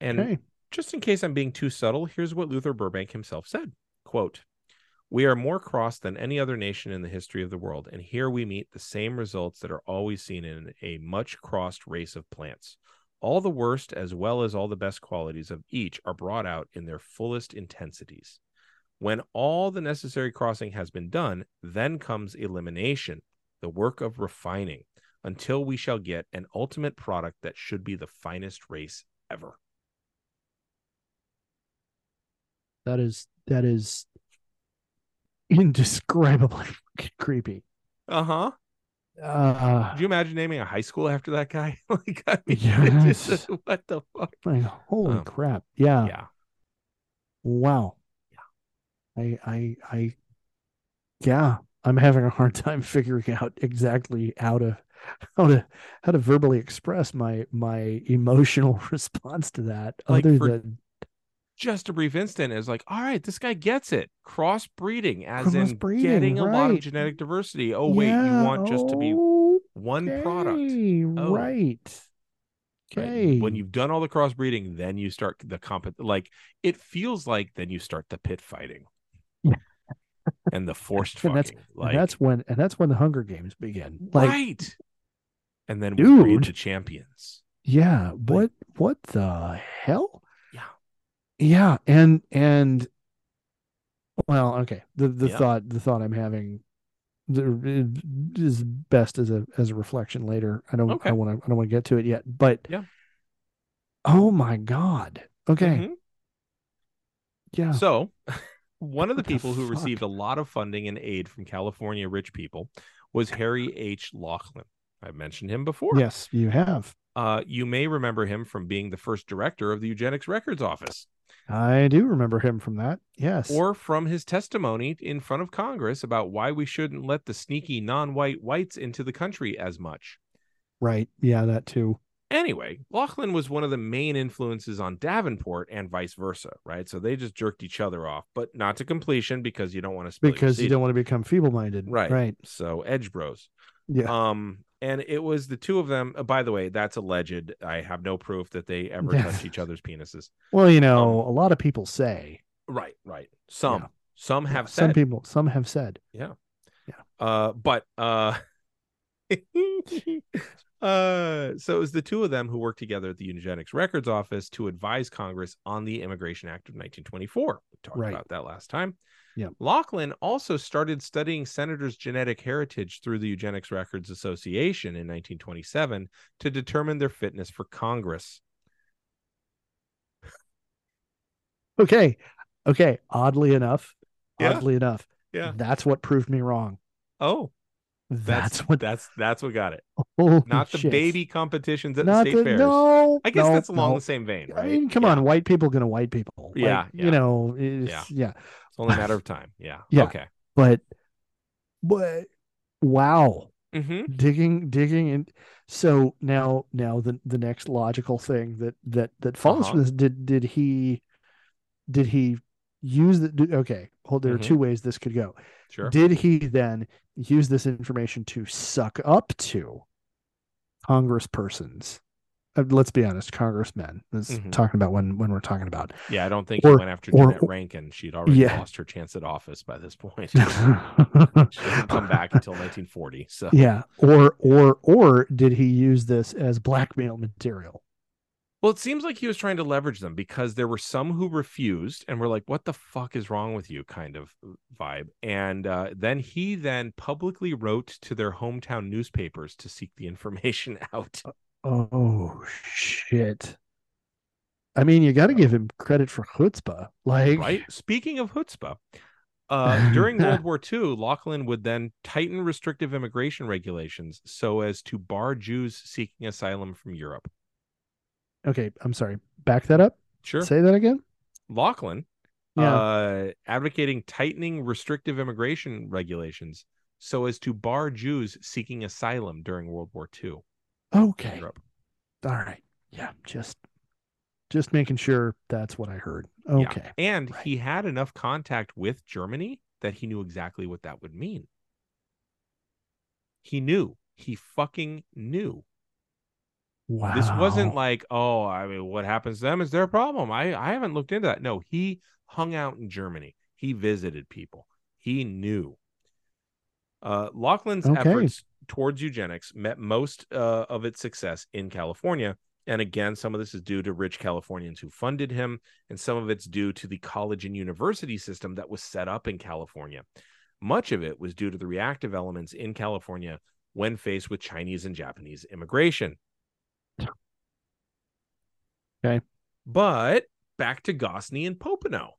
and Okay. Just in case I'm being too subtle, here's what Luther Burbank himself said quote, We are more crossed than any other nation in the history of the world, and here we meet the same results that are always seen in a much crossed race of plants. All the worst as well as all the best qualities of each are brought out in their fullest intensities. When all the necessary crossing has been done, then comes elimination, the work of refining, until we shall get an ultimate product that should be the finest race ever. That is that is indescribably creepy. Uh huh. Uh Could you imagine naming a high school after that guy? like, I mean, Yes. just- what the fuck? like, holy Um, crap. Yeah. yeah. Wow. Yeah. I I I yeah, I'm having a hard time figuring out exactly how to how to how to verbally express my my emotional response to that Like, other for- than Just a brief instant is like, all right, this guy gets it. Crossbreeding, as in Crossbreeding, getting a lot of genetic diversity. Oh, wait, Yeah, you want just to be one product. Oh. Right. right? Okay. When you've done all the crossbreeding, then you start the comp. Like, it feels like then you start the pit fighting and the forced And that's- fucking. like, that's when and that's when the Hunger Games begin. Like right. And then we breed Dude. the champions. yeah, what what the hell? Yeah. And and well, okay. The the Yeah. thought the thought I'm having the, is best as a as a reflection later. I don't Okay. I want to I don't want to get to it yet, but Yeah. Oh my god. Okay. Mhm. Yeah. So, one of the What the people who received a lot of funding and aid from California rich people was Harry H. Laughlin. I mentioned him before. yes, you have. Uh, you may remember him from being the first director of the Eugenics Records Office I do remember him from that. Yes. or from his testimony in front of Congress about why we shouldn't let the sneaky non white whites into the country as much. right. Yeah, that too. Anyway, Laughlin was one of the main influences on Davenport and vice versa, right? So they just jerked each other off, but not to completion because you don't want to Because you don't want to become feeble-minded. Right. Right. So Edge Bros. Yeah. Um, and it was the two of them. uh, by the way, that's alleged. I have no proof that they ever touched each other's penises. Well, you know, um, a lot of people say. Right, right. Some, Yeah. some Yeah, have some people some have said. Yeah, yeah. Uh, but uh, uh, so it was the two of them who worked together at the Eugenics Records Office to advise Congress on the Immigration Act of 1924. We talked Right. about that last time. Yep. Laughlin also started studying senators' genetic heritage through the Eugenics Records Association in 1927 to determine their fitness for Congress. Okay. Okay. Oddly enough, Yeah. oddly enough, Yeah. that's what proved me wrong. Oh, That's, that's, what that's that's what got it. Not the shit. baby competitions at Not the state the, fairs. no. I guess no, that's along no. the same vein, right? I mean, come Yeah. on, white people gonna white people. Like, Yeah, yeah. You know, it's, yeah. Only a matter of time. Yeah. Yeah. Okay. But but wow. Mm-hmm. digging digging and so now now the the next logical thing that that that follows Uh-huh. from this did did he did he use the okay hold there Mhm. are two ways this could go Sure. did he then use this information to suck up to congresspersons uh, let's be honest congressmen this is Mhm. talking about when when we're talking about yeah, I don't think or- he went after or- Jeanette Rankin. She'd already Yeah. lost her chance at office by this point. she didn't come back until 1940. So yeah or or or did he use this as blackmail material Well, it seems like he was trying to leverage them because there were some who refused and were like, "What the fuck is wrong with you?" kind of vibe. And uh, then he then publicly wrote to their hometown newspapers to seek the information out. Oh shit. I mean, you got to give him credit for chutzpah. Like, right? Speaking of chutzpah, uh, during World War II, Laughlin would then tighten restrictive immigration regulations so as to bar Jews seeking asylum from Europe. Okay, I'm sorry. Back that up. Sure. Say that again. Laughlin, Yeah. uh, advocating tightening restrictive immigration regulations so as to bar Jews seeking asylum during World War II. Okay. All right. Yeah. Just, just making sure that's what I heard. Yeah. Okay. And Right. he had enough contact with Germany that he knew exactly what that would mean. He knew. He fucking knew. Wow. This wasn't like, oh, I mean, what happens to them is their problem. I, I haven't looked into that. No, he hung out in Germany. He visited people. He knew. Uh, Laughlin's Okay. efforts towards eugenics met most uh, of its success in California. And again, some of this is due to rich Californians who funded him, and some of it's due to the college and university system that was set up in California. Much of it was due to the reactive elements in California when faced with Chinese and Japanese immigration. Okay. But back to Gosney and Popenoe.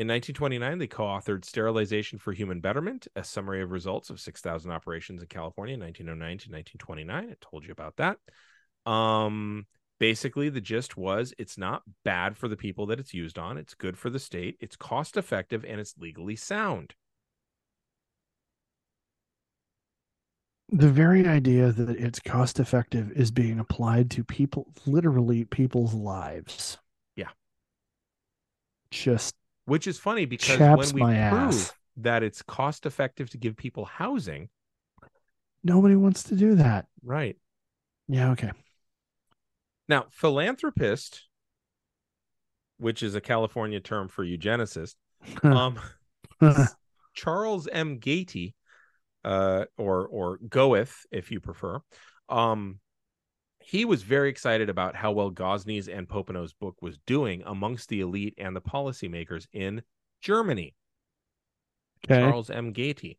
In 1929, they co authored Sterilization for Human Betterment, a summary of results of 6,000 operations in California, 1909 to 1929. I told you about that. Um, basically, the gist was it's not bad for the people that it's used on, it's good for the state, it's cost effective, and it's legally sound. the very idea that it's cost effective is being applied to people, literally people's lives. Yeah. Just Which is funny because Chaps when we prove ass. that it's cost effective to give people housing, nobody wants to do that. right? Yeah. Okay. Now, philanthropist, which is a California term for eugenicist, um, Charles M. Goethe, uh, or or Goeth, if you prefer, um, he was very excited about how well Gosney's and Popenoe's book was doing amongst the elite and the policymakers in Germany. okay. Charles M. Goethe.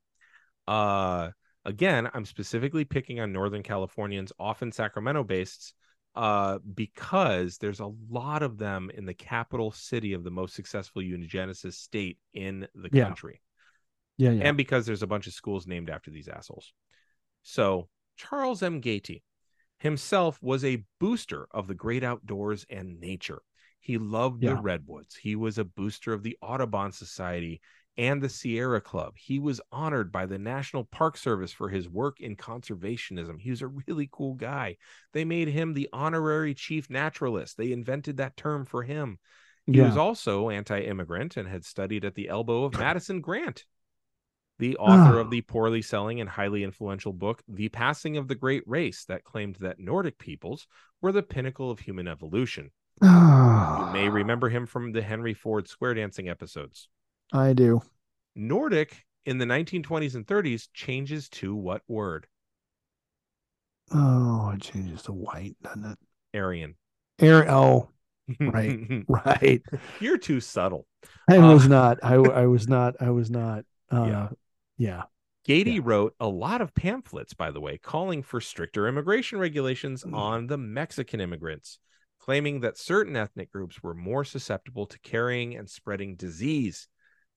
Uh, again, I'm specifically picking on Northern Californians, often Sacramento based, uh, because there's a lot of them in the capital city of the most successful eugenicist state in the Yeah. country. Yeah. Yeah. And because there's a bunch of schools named after these assholes. So, Charles M. Goethe himself was a booster of the great outdoors and nature. He loved Yeah. the redwoods. He was a booster of the Audubon Society and the Sierra Club. He was honored by the National Park Service for his work in conservationism. He was a really cool guy. They made him the honorary chief naturalist. They invented that term for him. He yeah. was also anti-immigrant and had studied at the elbow of Madison Grant, the author Oh. of the poorly selling and highly influential book The Passing of the Great Race that claimed that Nordic peoples were the pinnacle of human evolution. You may remember him from the Henry Ford square dancing episodes. I do. Nordic in the 1920s and 30s changes to what word? Oh, it changes to white, doesn't it? Aryan. Air. Oh, Right. right. You're too subtle. I Uh, was not. I was not. I was not. Uh, Yeah. Yeah. Goethe Yeah. wrote a lot of pamphlets, by the way, calling for stricter immigration regulations Mm. on the Mexican immigrants, claiming that certain ethnic groups were more susceptible to carrying and spreading disease,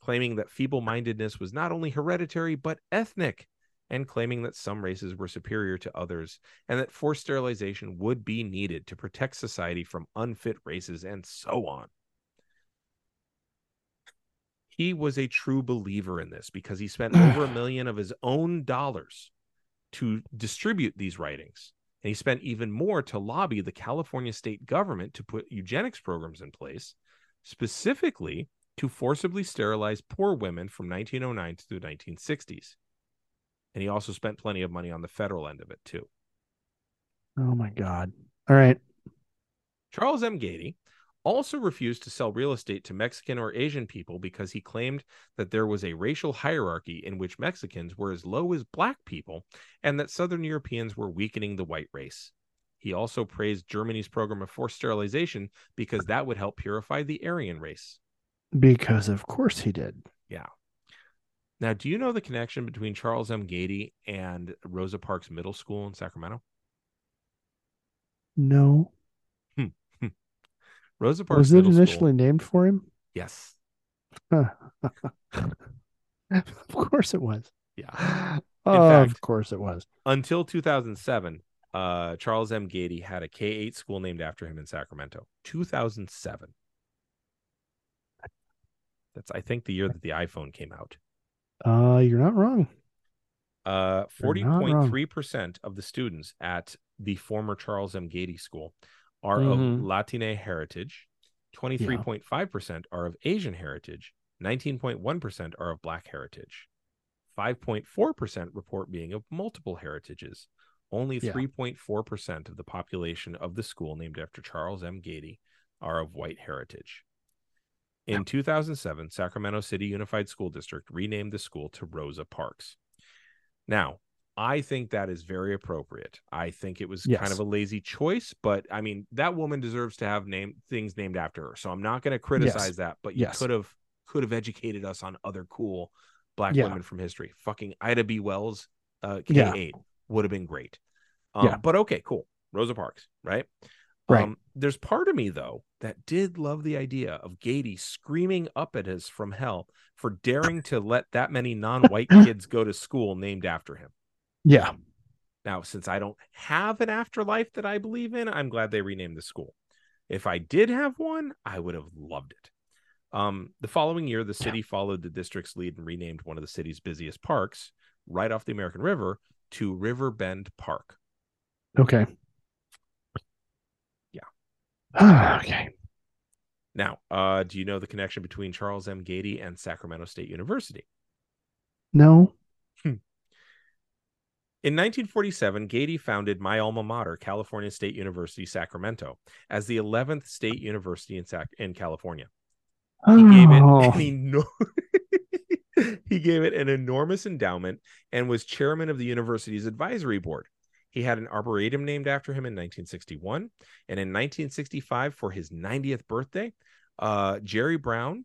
claiming that feeble mindedness was not only hereditary but ethnic, and claiming that some races were superior to others, and that forced sterilization would be needed to protect society from unfit races, and so on. He was a true believer in this because he spent over a million of his own dollars to distribute these writings. And he spent even more to lobby the California state government to put eugenics programs in place, specifically to forcibly sterilize poor women from 1909 to the 1960s. And he also spent plenty of money on the federal end of it, too. Oh my God. All right. Charles M. Goethe also refused to sell real estate to Mexican or Asian people because he claimed that there was a racial hierarchy in which Mexicans were as low as black people and that Southern Europeans were weakening the white race. He also praised Germany's program of forced sterilization because that would help purify the Aryan race. Because of course he did. Yeah. Now, do you know the connection between Charles M. Goethe and Rosa Parks Middle School in Sacramento? No. Rosa Parks Was it Middle initially School. named for him? Yes. of course it was. Yeah. of fact- course it was. Until 2007, uh, Charles M. Goethe had a K 8 school named after him in Sacramento. 2007. That's, I think, the year that the iPhone came out. Uh, you're not wrong. Uh, You're not wrong. 40.3% of the students at the former Charles M. Goethe School are Mhm. of Latine heritage. 23.5% are of Asian heritage. 19.1% are of Black heritage. 5.4% report being of multiple heritages. Only 3.4% of the population of the school named after Charles M. Goethe are of white heritage. In 2007, Sacramento City Unified School District renamed the school to Rosa Parks. Now, I think that is very appropriate. I think it was kind of a lazy choice, but I mean, that woman deserves to have name things named after her. So I'm not going to criticize that, but you Yes. could have could have educated us on other cool black Yeah. women from history. Fucking Ida B. Wells, uh, Yeah. K8 would have been great. Um, Yeah. but okay, cool. Rosa Parks, right? Right. Um, there's part of me though that did love the idea of Goethe screaming up at us from hell for daring to let that many non-white kids go to school named after him. Yeah. Now, since I don't have an afterlife that I believe in, I'm glad they renamed the school. If I did have one, I would have loved it. Um, the following year, the city followed the district's lead and renamed one of the city's busiest parks, right off the American River, to River Bend Park. Okay. Yeah. okay. Now, uh, do you know the connection between Charles M. Goethe and Sacramento State University? No. In 1947, Goethe founded my alma mater, California State University, Sacramento, as the 11th state university in, Sac- in California. He gave it Oh, an eno- he gave it an enormous endowment and was chairman of the university's advisory board. He had an arboretum named after him in 1961, and in 1965, for his 90th birthday, uh, Jerry Brown,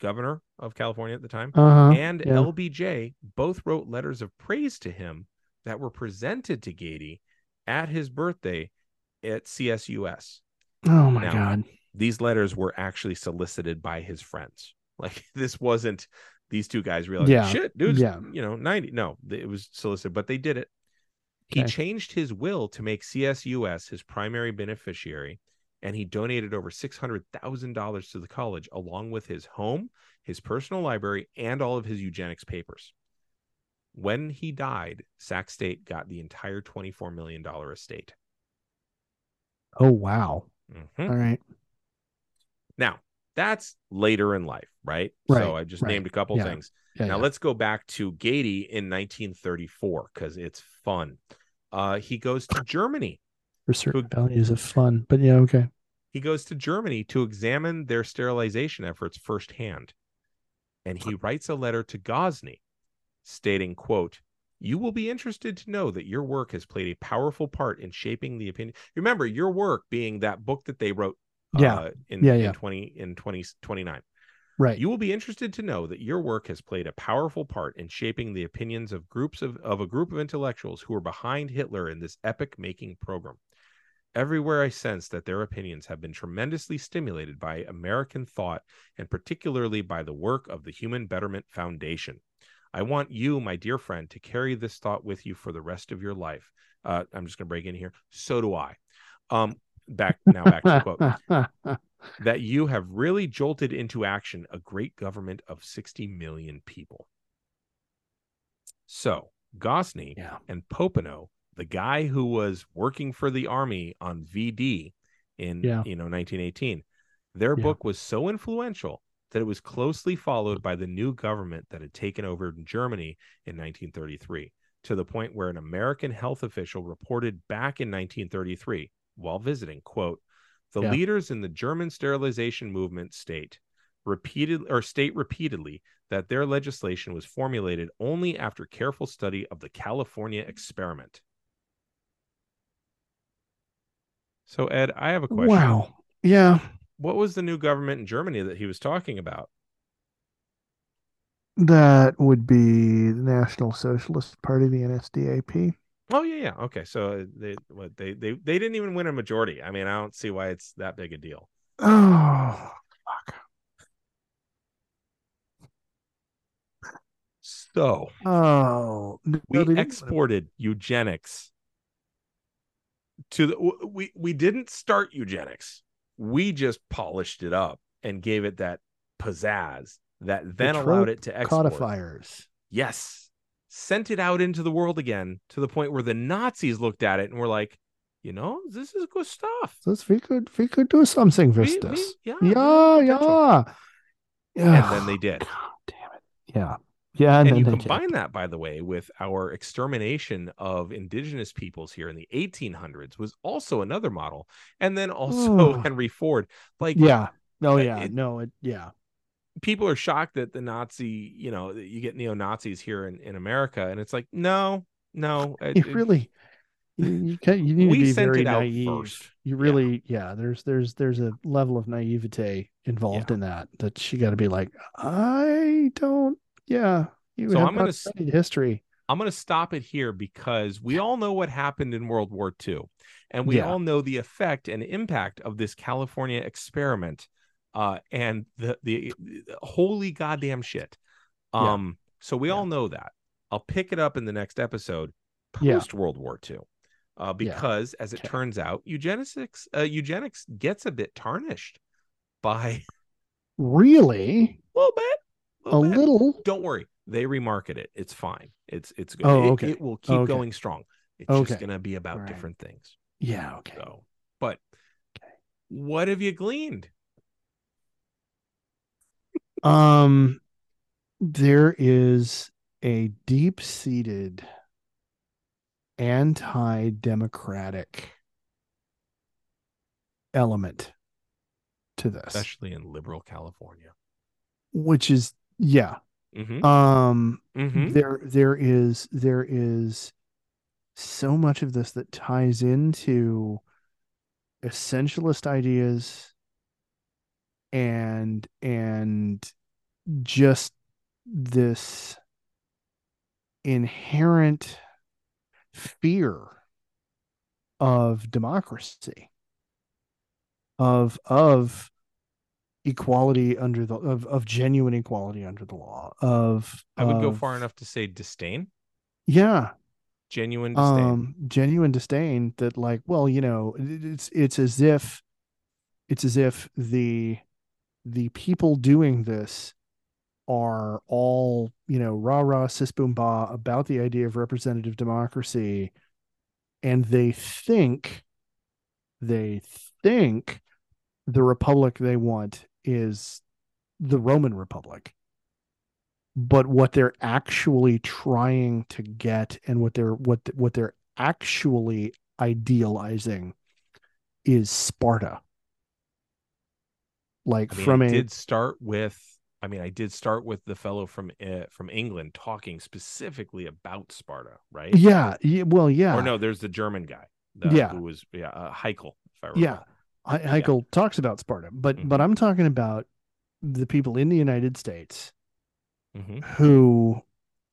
governor of California at the time, uh-huh. and yeah. LBJ both wrote letters of praise to him that were presented to Goethe at his birthday at CSUS. oh my now, god. These letters were actually solicited by his friends. Like this wasn't these two guys realized, Yeah, shit, dude, yeah. you know, 90. No, it was solicited, but they did it. He changed his will to make CSUS his primary beneficiary, and he donated over $600,000 to the college, along with his home, his personal library, and all of his eugenics papers. When he died, Sac State got the entire $24 million estate. Oh wow. Mhm. All right. Now, that's later in life, right? Right, So I just right. named a couple Yeah, things. Yeah. now yeah. let's go back to Goethe in 1934 because it's fun. Uh, he goes to Germany. For certain values of fun, but yeah. Okay. He goes to Germany to examine their sterilization efforts firsthand. And he writes a letter to Gosney stating, quote, you will be interested to know that your work has played a powerful part in shaping the opinion. Remember, your work being that book that they wrote Yeah. uh, in, Yeah, in yeah. 20 in 2029. Right. You will be interested to know that your work has played a powerful part in shaping the opinions of groups of, of a group of intellectuals who are behind Hitler in this epic making program. Everywhere I sense that their opinions have been tremendously stimulated by American thought and particularly by the work of the Human Betterment Foundation. I want you, my dear friend, to carry this thought with you for the rest of your life. Uh, I'm just going to break in here. So do I. Um, back now, back to the quote that you have really jolted into action a great government of 60 million people. So, Gosney yeah. and Popenoe, the guy who was working for the army on VD in Yeah. you know 1918, their Yeah. book was so influential that it was closely followed by the new government that had taken over in Germany in 1933 to the point where an American health official reported back in 1933 while visiting quote the Yeah. leaders in the German sterilization movement state repeated or state repeatedly that their legislation was formulated only after careful study of the California experiment. So Ed, I have a question. Wow. Yeah. What was the new government in Germany that he was talking about? That would be the National Socialist Party, the NSDAP. Oh yeah, yeah. Okay, so uh, they what they they they didn't even win a majority. I mean, I don't see why it's that big a deal. Oh, fuck. So Oh, no, we exported eugenics to the we we didn't start eugenics. We just polished it up and gave it that pizzazz that then The allowed it to export. codifiers. Yes. Sent it out into the world again to the point where the Nazis looked at it and were like, you know, this is good stuff. This we could we could do something with We- this. we- yeah, yeah, yeah, yeah. And then they did. God damn it. Yeah, yeah. And, and then you combine that by the way with our extermination of indigenous peoples here in the 1800s was also another model and then also Oh. henry ford like Yeah. Oh Uh, yeah. it- no. It. Yeah. people are shocked that the nazi you know you get neo-nazis here in, in america and it's like no no it- really. You, can, you need We to be very naive. first. You really, yeah. There's there's there's a level of naivete involved Yeah. in that that you got to be like, I don't. Yeah. You So I'm s- studied history. i'm going to stop it here because we all know what happened in world war ii and we Yeah. all know the effect and impact of this california experiment uh and the the, the holy goddamn shit Yeah. um so we Yeah. all know that i'll pick it up in the next episode post world war ii uh because as it Okay. turns out eugenics uh, eugenics gets a bit tarnished by Really, a little bit a bit. little. don't worry they remarket it it's fine it's it's good Oh, It- okay. it, will keep Okay. going strong it's Okay. just gonna be about right. different things Yeah. Okay. so but Okay. what have you gleaned Um, there is a deep-seated anti-democratic element to this, especially in liberal california which is yeah. mm-hmm. Um, Mm-hmm. there there is there is so much of this that ties into essentialist ideas and and just this inherent fear of democracy of of equality under the of, of genuine equality under the law of i would go far enough to say disdain. Yeah. Genuine disdain. um genuine disdain that like well you know it's it's as if it's as if the the people doing this are all you know rah rah sis boom bah about the idea of representative democracy and they think they think the republic they want is the roman republic but what they're actually trying to get and what they're what what they're actually idealizing is Sparta. Like I mean, from I a did start with. I mean, I did start with the fellow from uh, from England talking specifically about Sparta, right? yeah, yeah, well, yeah, Or no, there's the German guy. the- Yeah. Who was yeah uh, Haeckel. If I remember. yeah. He- Haeckel talks about Sparta, but Mhm. but I'm talking about the people in the United States hmm who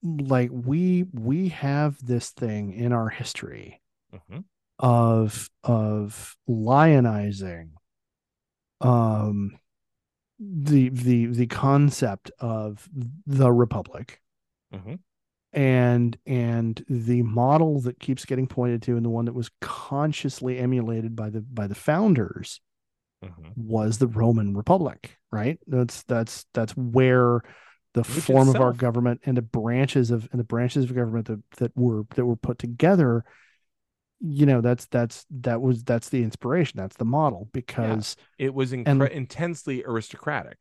like we we have this thing in our history hmm of of lionizing um the the the concept of the republic hmm and and the model that keeps getting pointed to and the one that was consciously emulated by the by the founders hmm was the roman republic right that's that's that's where the Which form of our government and the branches of and the branches of government that that were that were put together you know that's that's that was that's the inspiration that's the model because It was And- intensely aristocratic.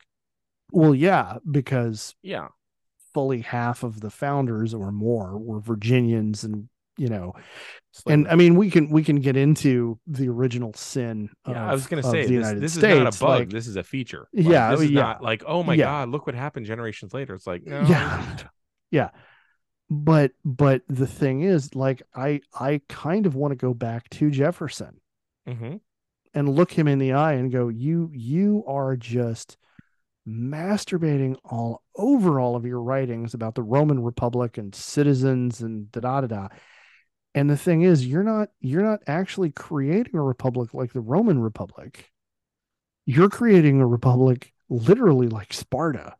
well yeah because Yeah. Fully half of the founders or more were virginians and you know Slavery. and i mean we can we can get into the original sin yeah, I was going to of say the this, this states is not a bug. like, this is a feature. Yeah, this is yeah. not like oh my Yeah. god, look what happened generations later. It's like no, yeah yeah but but the thing is like i i kind of want to go back to jefferson hmm and look him in the eye and go, "You you are just masturbating all over all of your writings about the Roman Republic and citizens and da da da da." And the thing is, you're not you're not actually creating a republic like the Roman Republic. You're creating a republic literally like Sparta.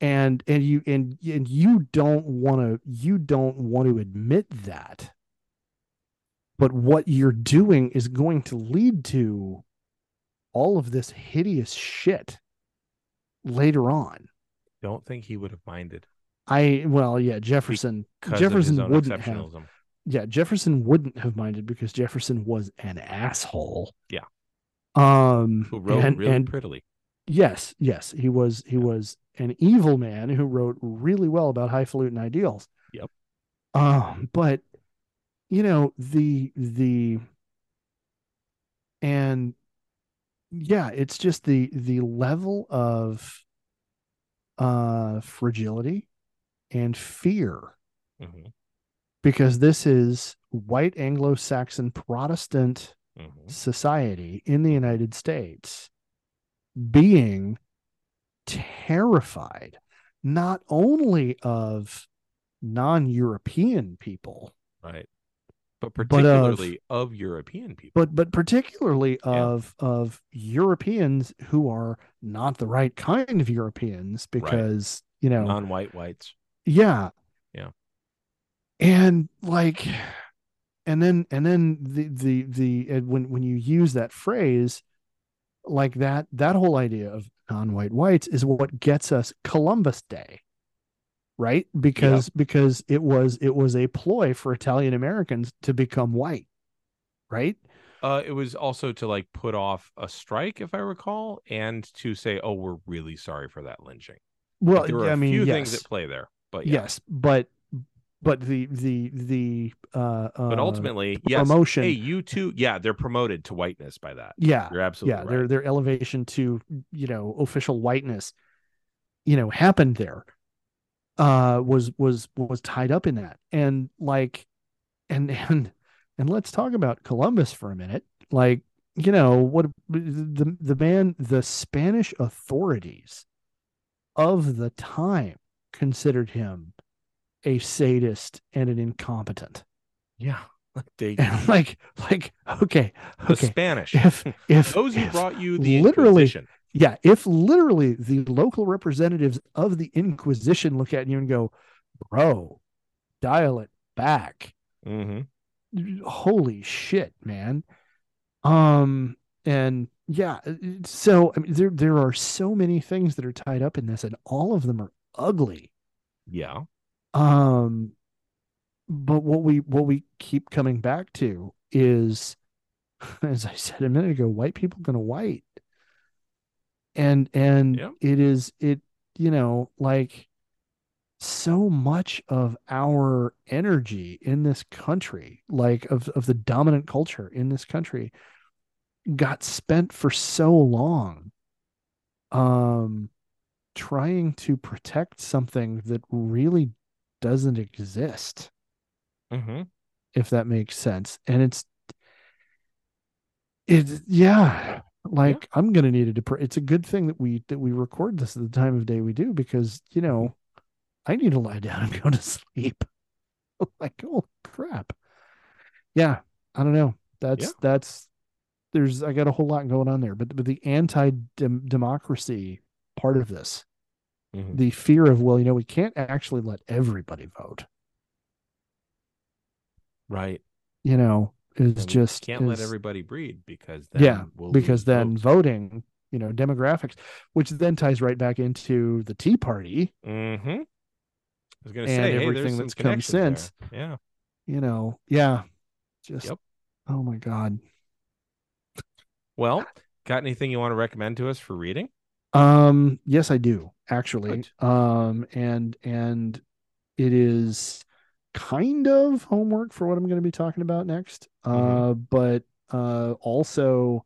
And and you and and you don't want to you don't want to admit that. But what you're doing is going to lead to all of this hideous shit later on. Don't think he would have minded. I well, yeah, Jefferson Jefferson wouldn't have. Yeah, Jefferson wouldn't have minded because Jefferson was an asshole. Yeah. Um Who wrote and, really and prettily. yes, yes, he was he was an evil man who wrote really well about highfalutin ideals. Yep. Um, but you know, the the and yeah, it's just the the level of uh fragility and fear Mhm, because this is white Anglo-Saxon Protestant mhm. society in the United States being terrified not only of non-European people Right. But But of- particularly of, European people. but but particularly Yeah. of of Europeans who are not the right kind of Europeans because you know non-white whites. yeah Yeah. and like and then and then the the the when when you use that phrase like that that whole idea of non-white whites is what gets us Columbus Day right because because it was it was a ploy for Italian Americans to become white right Uh, it was also to like put off a strike, if I recall, and to say, "Oh, we're really sorry for that lynching." well Like, there were a I mean few yes things at play there, but yeah. yes but but the the the uh, But uh, ultimately, yes. promotion Hey, you too. Yeah, they're promoted to whiteness by that. yeah You're absolutely yeah right. their their elevation to you know official whiteness you know happened there uh was was was tied up in that and like and and and let's talk about columbus for a minute like you know what the the man the spanish authorities of the time considered him a sadist and an incompetent Yeah, they and like like okay the okay Spanish. if if Those who if- brought you the literally Inquisition. Yeah, if literally the local representatives of the Inquisition look at you and go, bro, dial it back. Mhm. Holy shit, man. Um, and yeah, so I mean there there are so many things that are tied up in this, and all of them are ugly. Yeah. Um, but what we what we keep coming back to is, as I said a minute ago, white people gonna white, and and Yeah. it is it you know like so much of our energy in this country, like of of the dominant culture in this country, got spent for so long, um, trying to protect something that really doesn't exist hmm if that makes sense. And it's it's yeah, like I'm gonna need a dep- it's a good thing that we that we record this at the time of day we do because you know I need to lie down and go to sleep. like, oh crap. Yeah, I don't know. That's Yeah. that's there's I got a whole lot going on there, but but the anti democracy part of this, Mhm. the fear of well, you know, we can't actually let everybody vote. Right. You know, is And just can't let everybody breed because then yeah we'll because then votes. voting you know demographics which then ties right back into the tea party Mm-hmm. I was gonna And say everything some that's come connections there. since. Yeah. you know yeah just Yep. oh my god Well, got anything you want to recommend to us for reading? um yes i do actually Good. um and and it is kind of homework for what i'm going to be talking about next uh Mhm. but uh also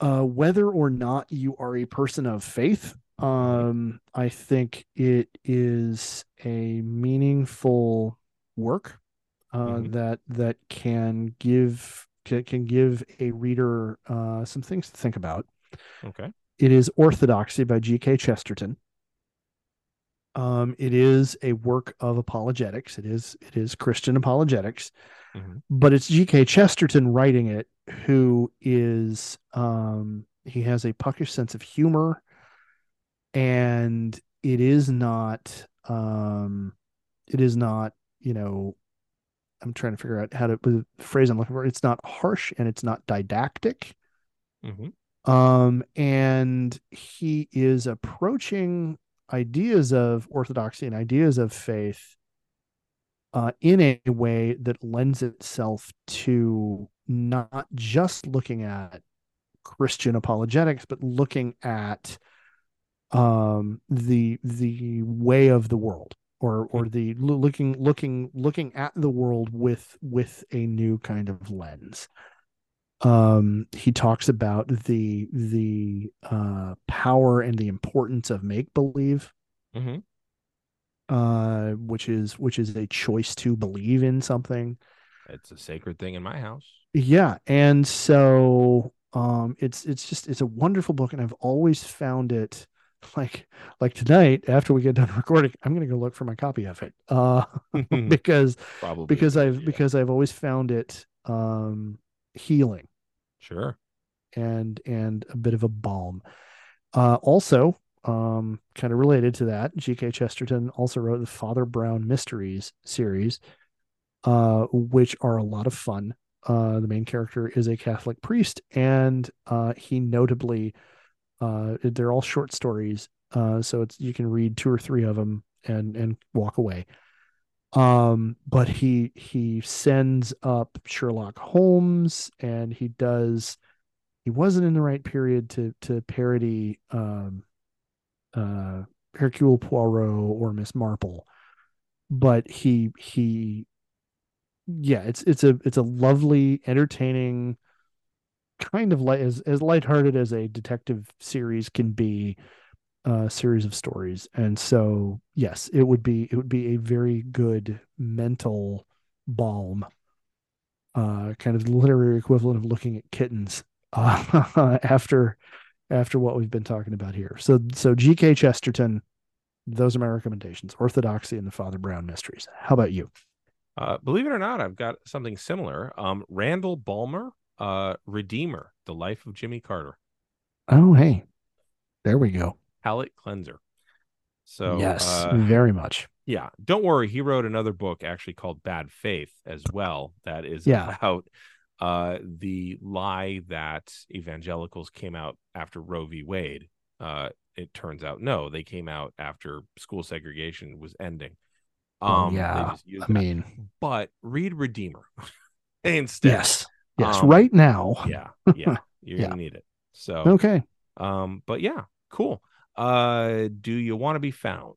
uh whether or not you are a person of faith um i think it is a meaningful work uh Mhm. that that can give can, can give a reader uh, some things to think about. Okay. It is Orthodoxy by G.K. Chesterton. Um, it is a work of apologetics. It is it is Christian apologetics, Mhm. but it's G.K. Chesterton writing it, who is um, he has a puckish sense of humor, and it is not um, it is not you know I'm trying to figure out how to the phrase I'm looking for. It's not harsh and it's not didactic. Mhm. Um, and he is approaching ideas of orthodoxy and ideas of faith uh, in a way that lends itself to not just looking at Christian apologetics, but looking at um, the the way of the world, or or the looking looking looking at the world with with a new kind of lens um he talks about the the uh power and the importance of make believe Mhm. uh which is which is a choice to believe in something It's a sacred thing in my house. yeah and so um it's it's just it's a wonderful book and i've always found it like like tonight after we get done recording i'm gonna go look for my copy of it uh because Probably because i've idea. because i've always found it um healing sure. and and a bit of a balm. Uh, also, um, kind of related to that, G.K. Chesterton also wrote the Father Brown Mysteries series, uh, which are a lot of fun. Uh, the main character is a Catholic priest, and uh, he notably, uh, they're all short stories, uh, so it's you can read two or three of them and and walk away. Um, but he he sends up Sherlock Holmes, and he does he wasn't in the right period to to parody um uh Hercule Poirot or Miss Marple but he he yeah it's it's a it's a lovely entertaining kind of light as as lighthearted as a detective series can be uh series of stories and so yes it would be it would be a very good mental balm uh kind of literary equivalent of looking at kittens uh, after after what we've been talking about here. So so G.K. Chesterton, those are my recommendations. Orthodoxy and the Father Brown Mysteries. How about you? Uh, believe it or not, I've got something similar. Um, Randall Balmer, uh, Redeemer, The Life of Jimmy Carter, Oh, hey, there we go. Palate Cleanser. So yes, uh, very much. yeah, don't worry. He wrote another book actually called Bad Faith as well. That is Yeah. about uh, the lie that evangelicals came out after Roe v. Wade. Uh, it turns out no, they came out after school segregation was ending. Um, yeah, I that. mean, but read Redeemer instead. yes, yes, Um, right now. Yeah, yeah, you're Yeah. gonna need it. So, Okay. um, but yeah, cool. Uh, do you want to be found?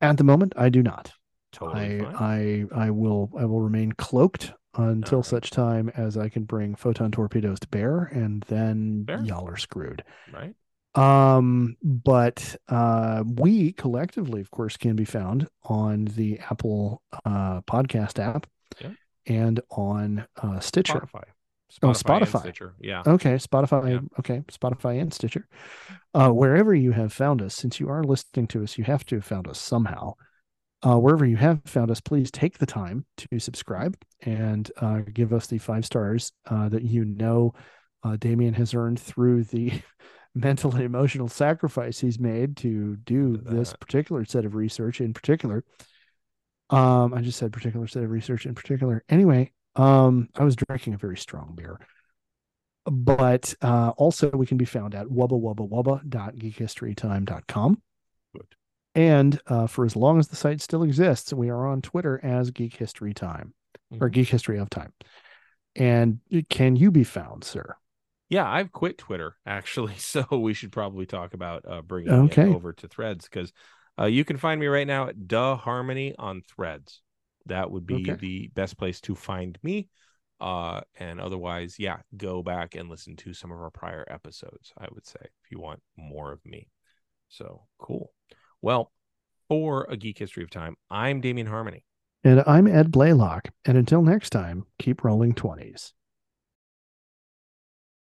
At the moment, I do not. Totally I fine. I I will I will remain cloaked until Alright. such time as I can bring photon torpedoes to bear, and then Fair. y'all are screwed. right. Um, but uh, we collectively, of course, can be found on the Apple uh, podcast app Yeah. and on uh, Stitcher. Spotify. Oh, and Spotify. Stitcher. Yeah. Okay, Spotify. Yeah. Okay, Spotify and Stitcher. Uh, wherever you have found us, since you are listening to us, you have to have found us somehow. Uh, wherever you have found us, please take the time to subscribe and uh, give us the five stars uh, that you know uh, Damien has earned through the mental and emotional sacrifice he's made to do this particular set of research in particular. Um, I just said particular set of research in particular. Anyway, um, I was drinking a very strong beer. But uh, also we can be found at wubba wubba wubba.geekhistorytime.com. Good. And uh, for as long as the site still exists, we are on Twitter as Geek History Time or Mhm. Geek History of Time. And can you be found, sir? Yeah, I've quit Twitter actually, so we should probably talk about uh, bringing Okay. it over to Threads because uh, you can find me right now at Duh Harmony on Threads. That would be Okay. the best place to find me. Uh, and otherwise, yeah, go back and listen to some of our prior episodes. I would say if you want more of me. So cool. Well, for a geek history of time, I'm Damien Harmony. And I'm Ed Blaylock. And until next time, keep rolling 20s.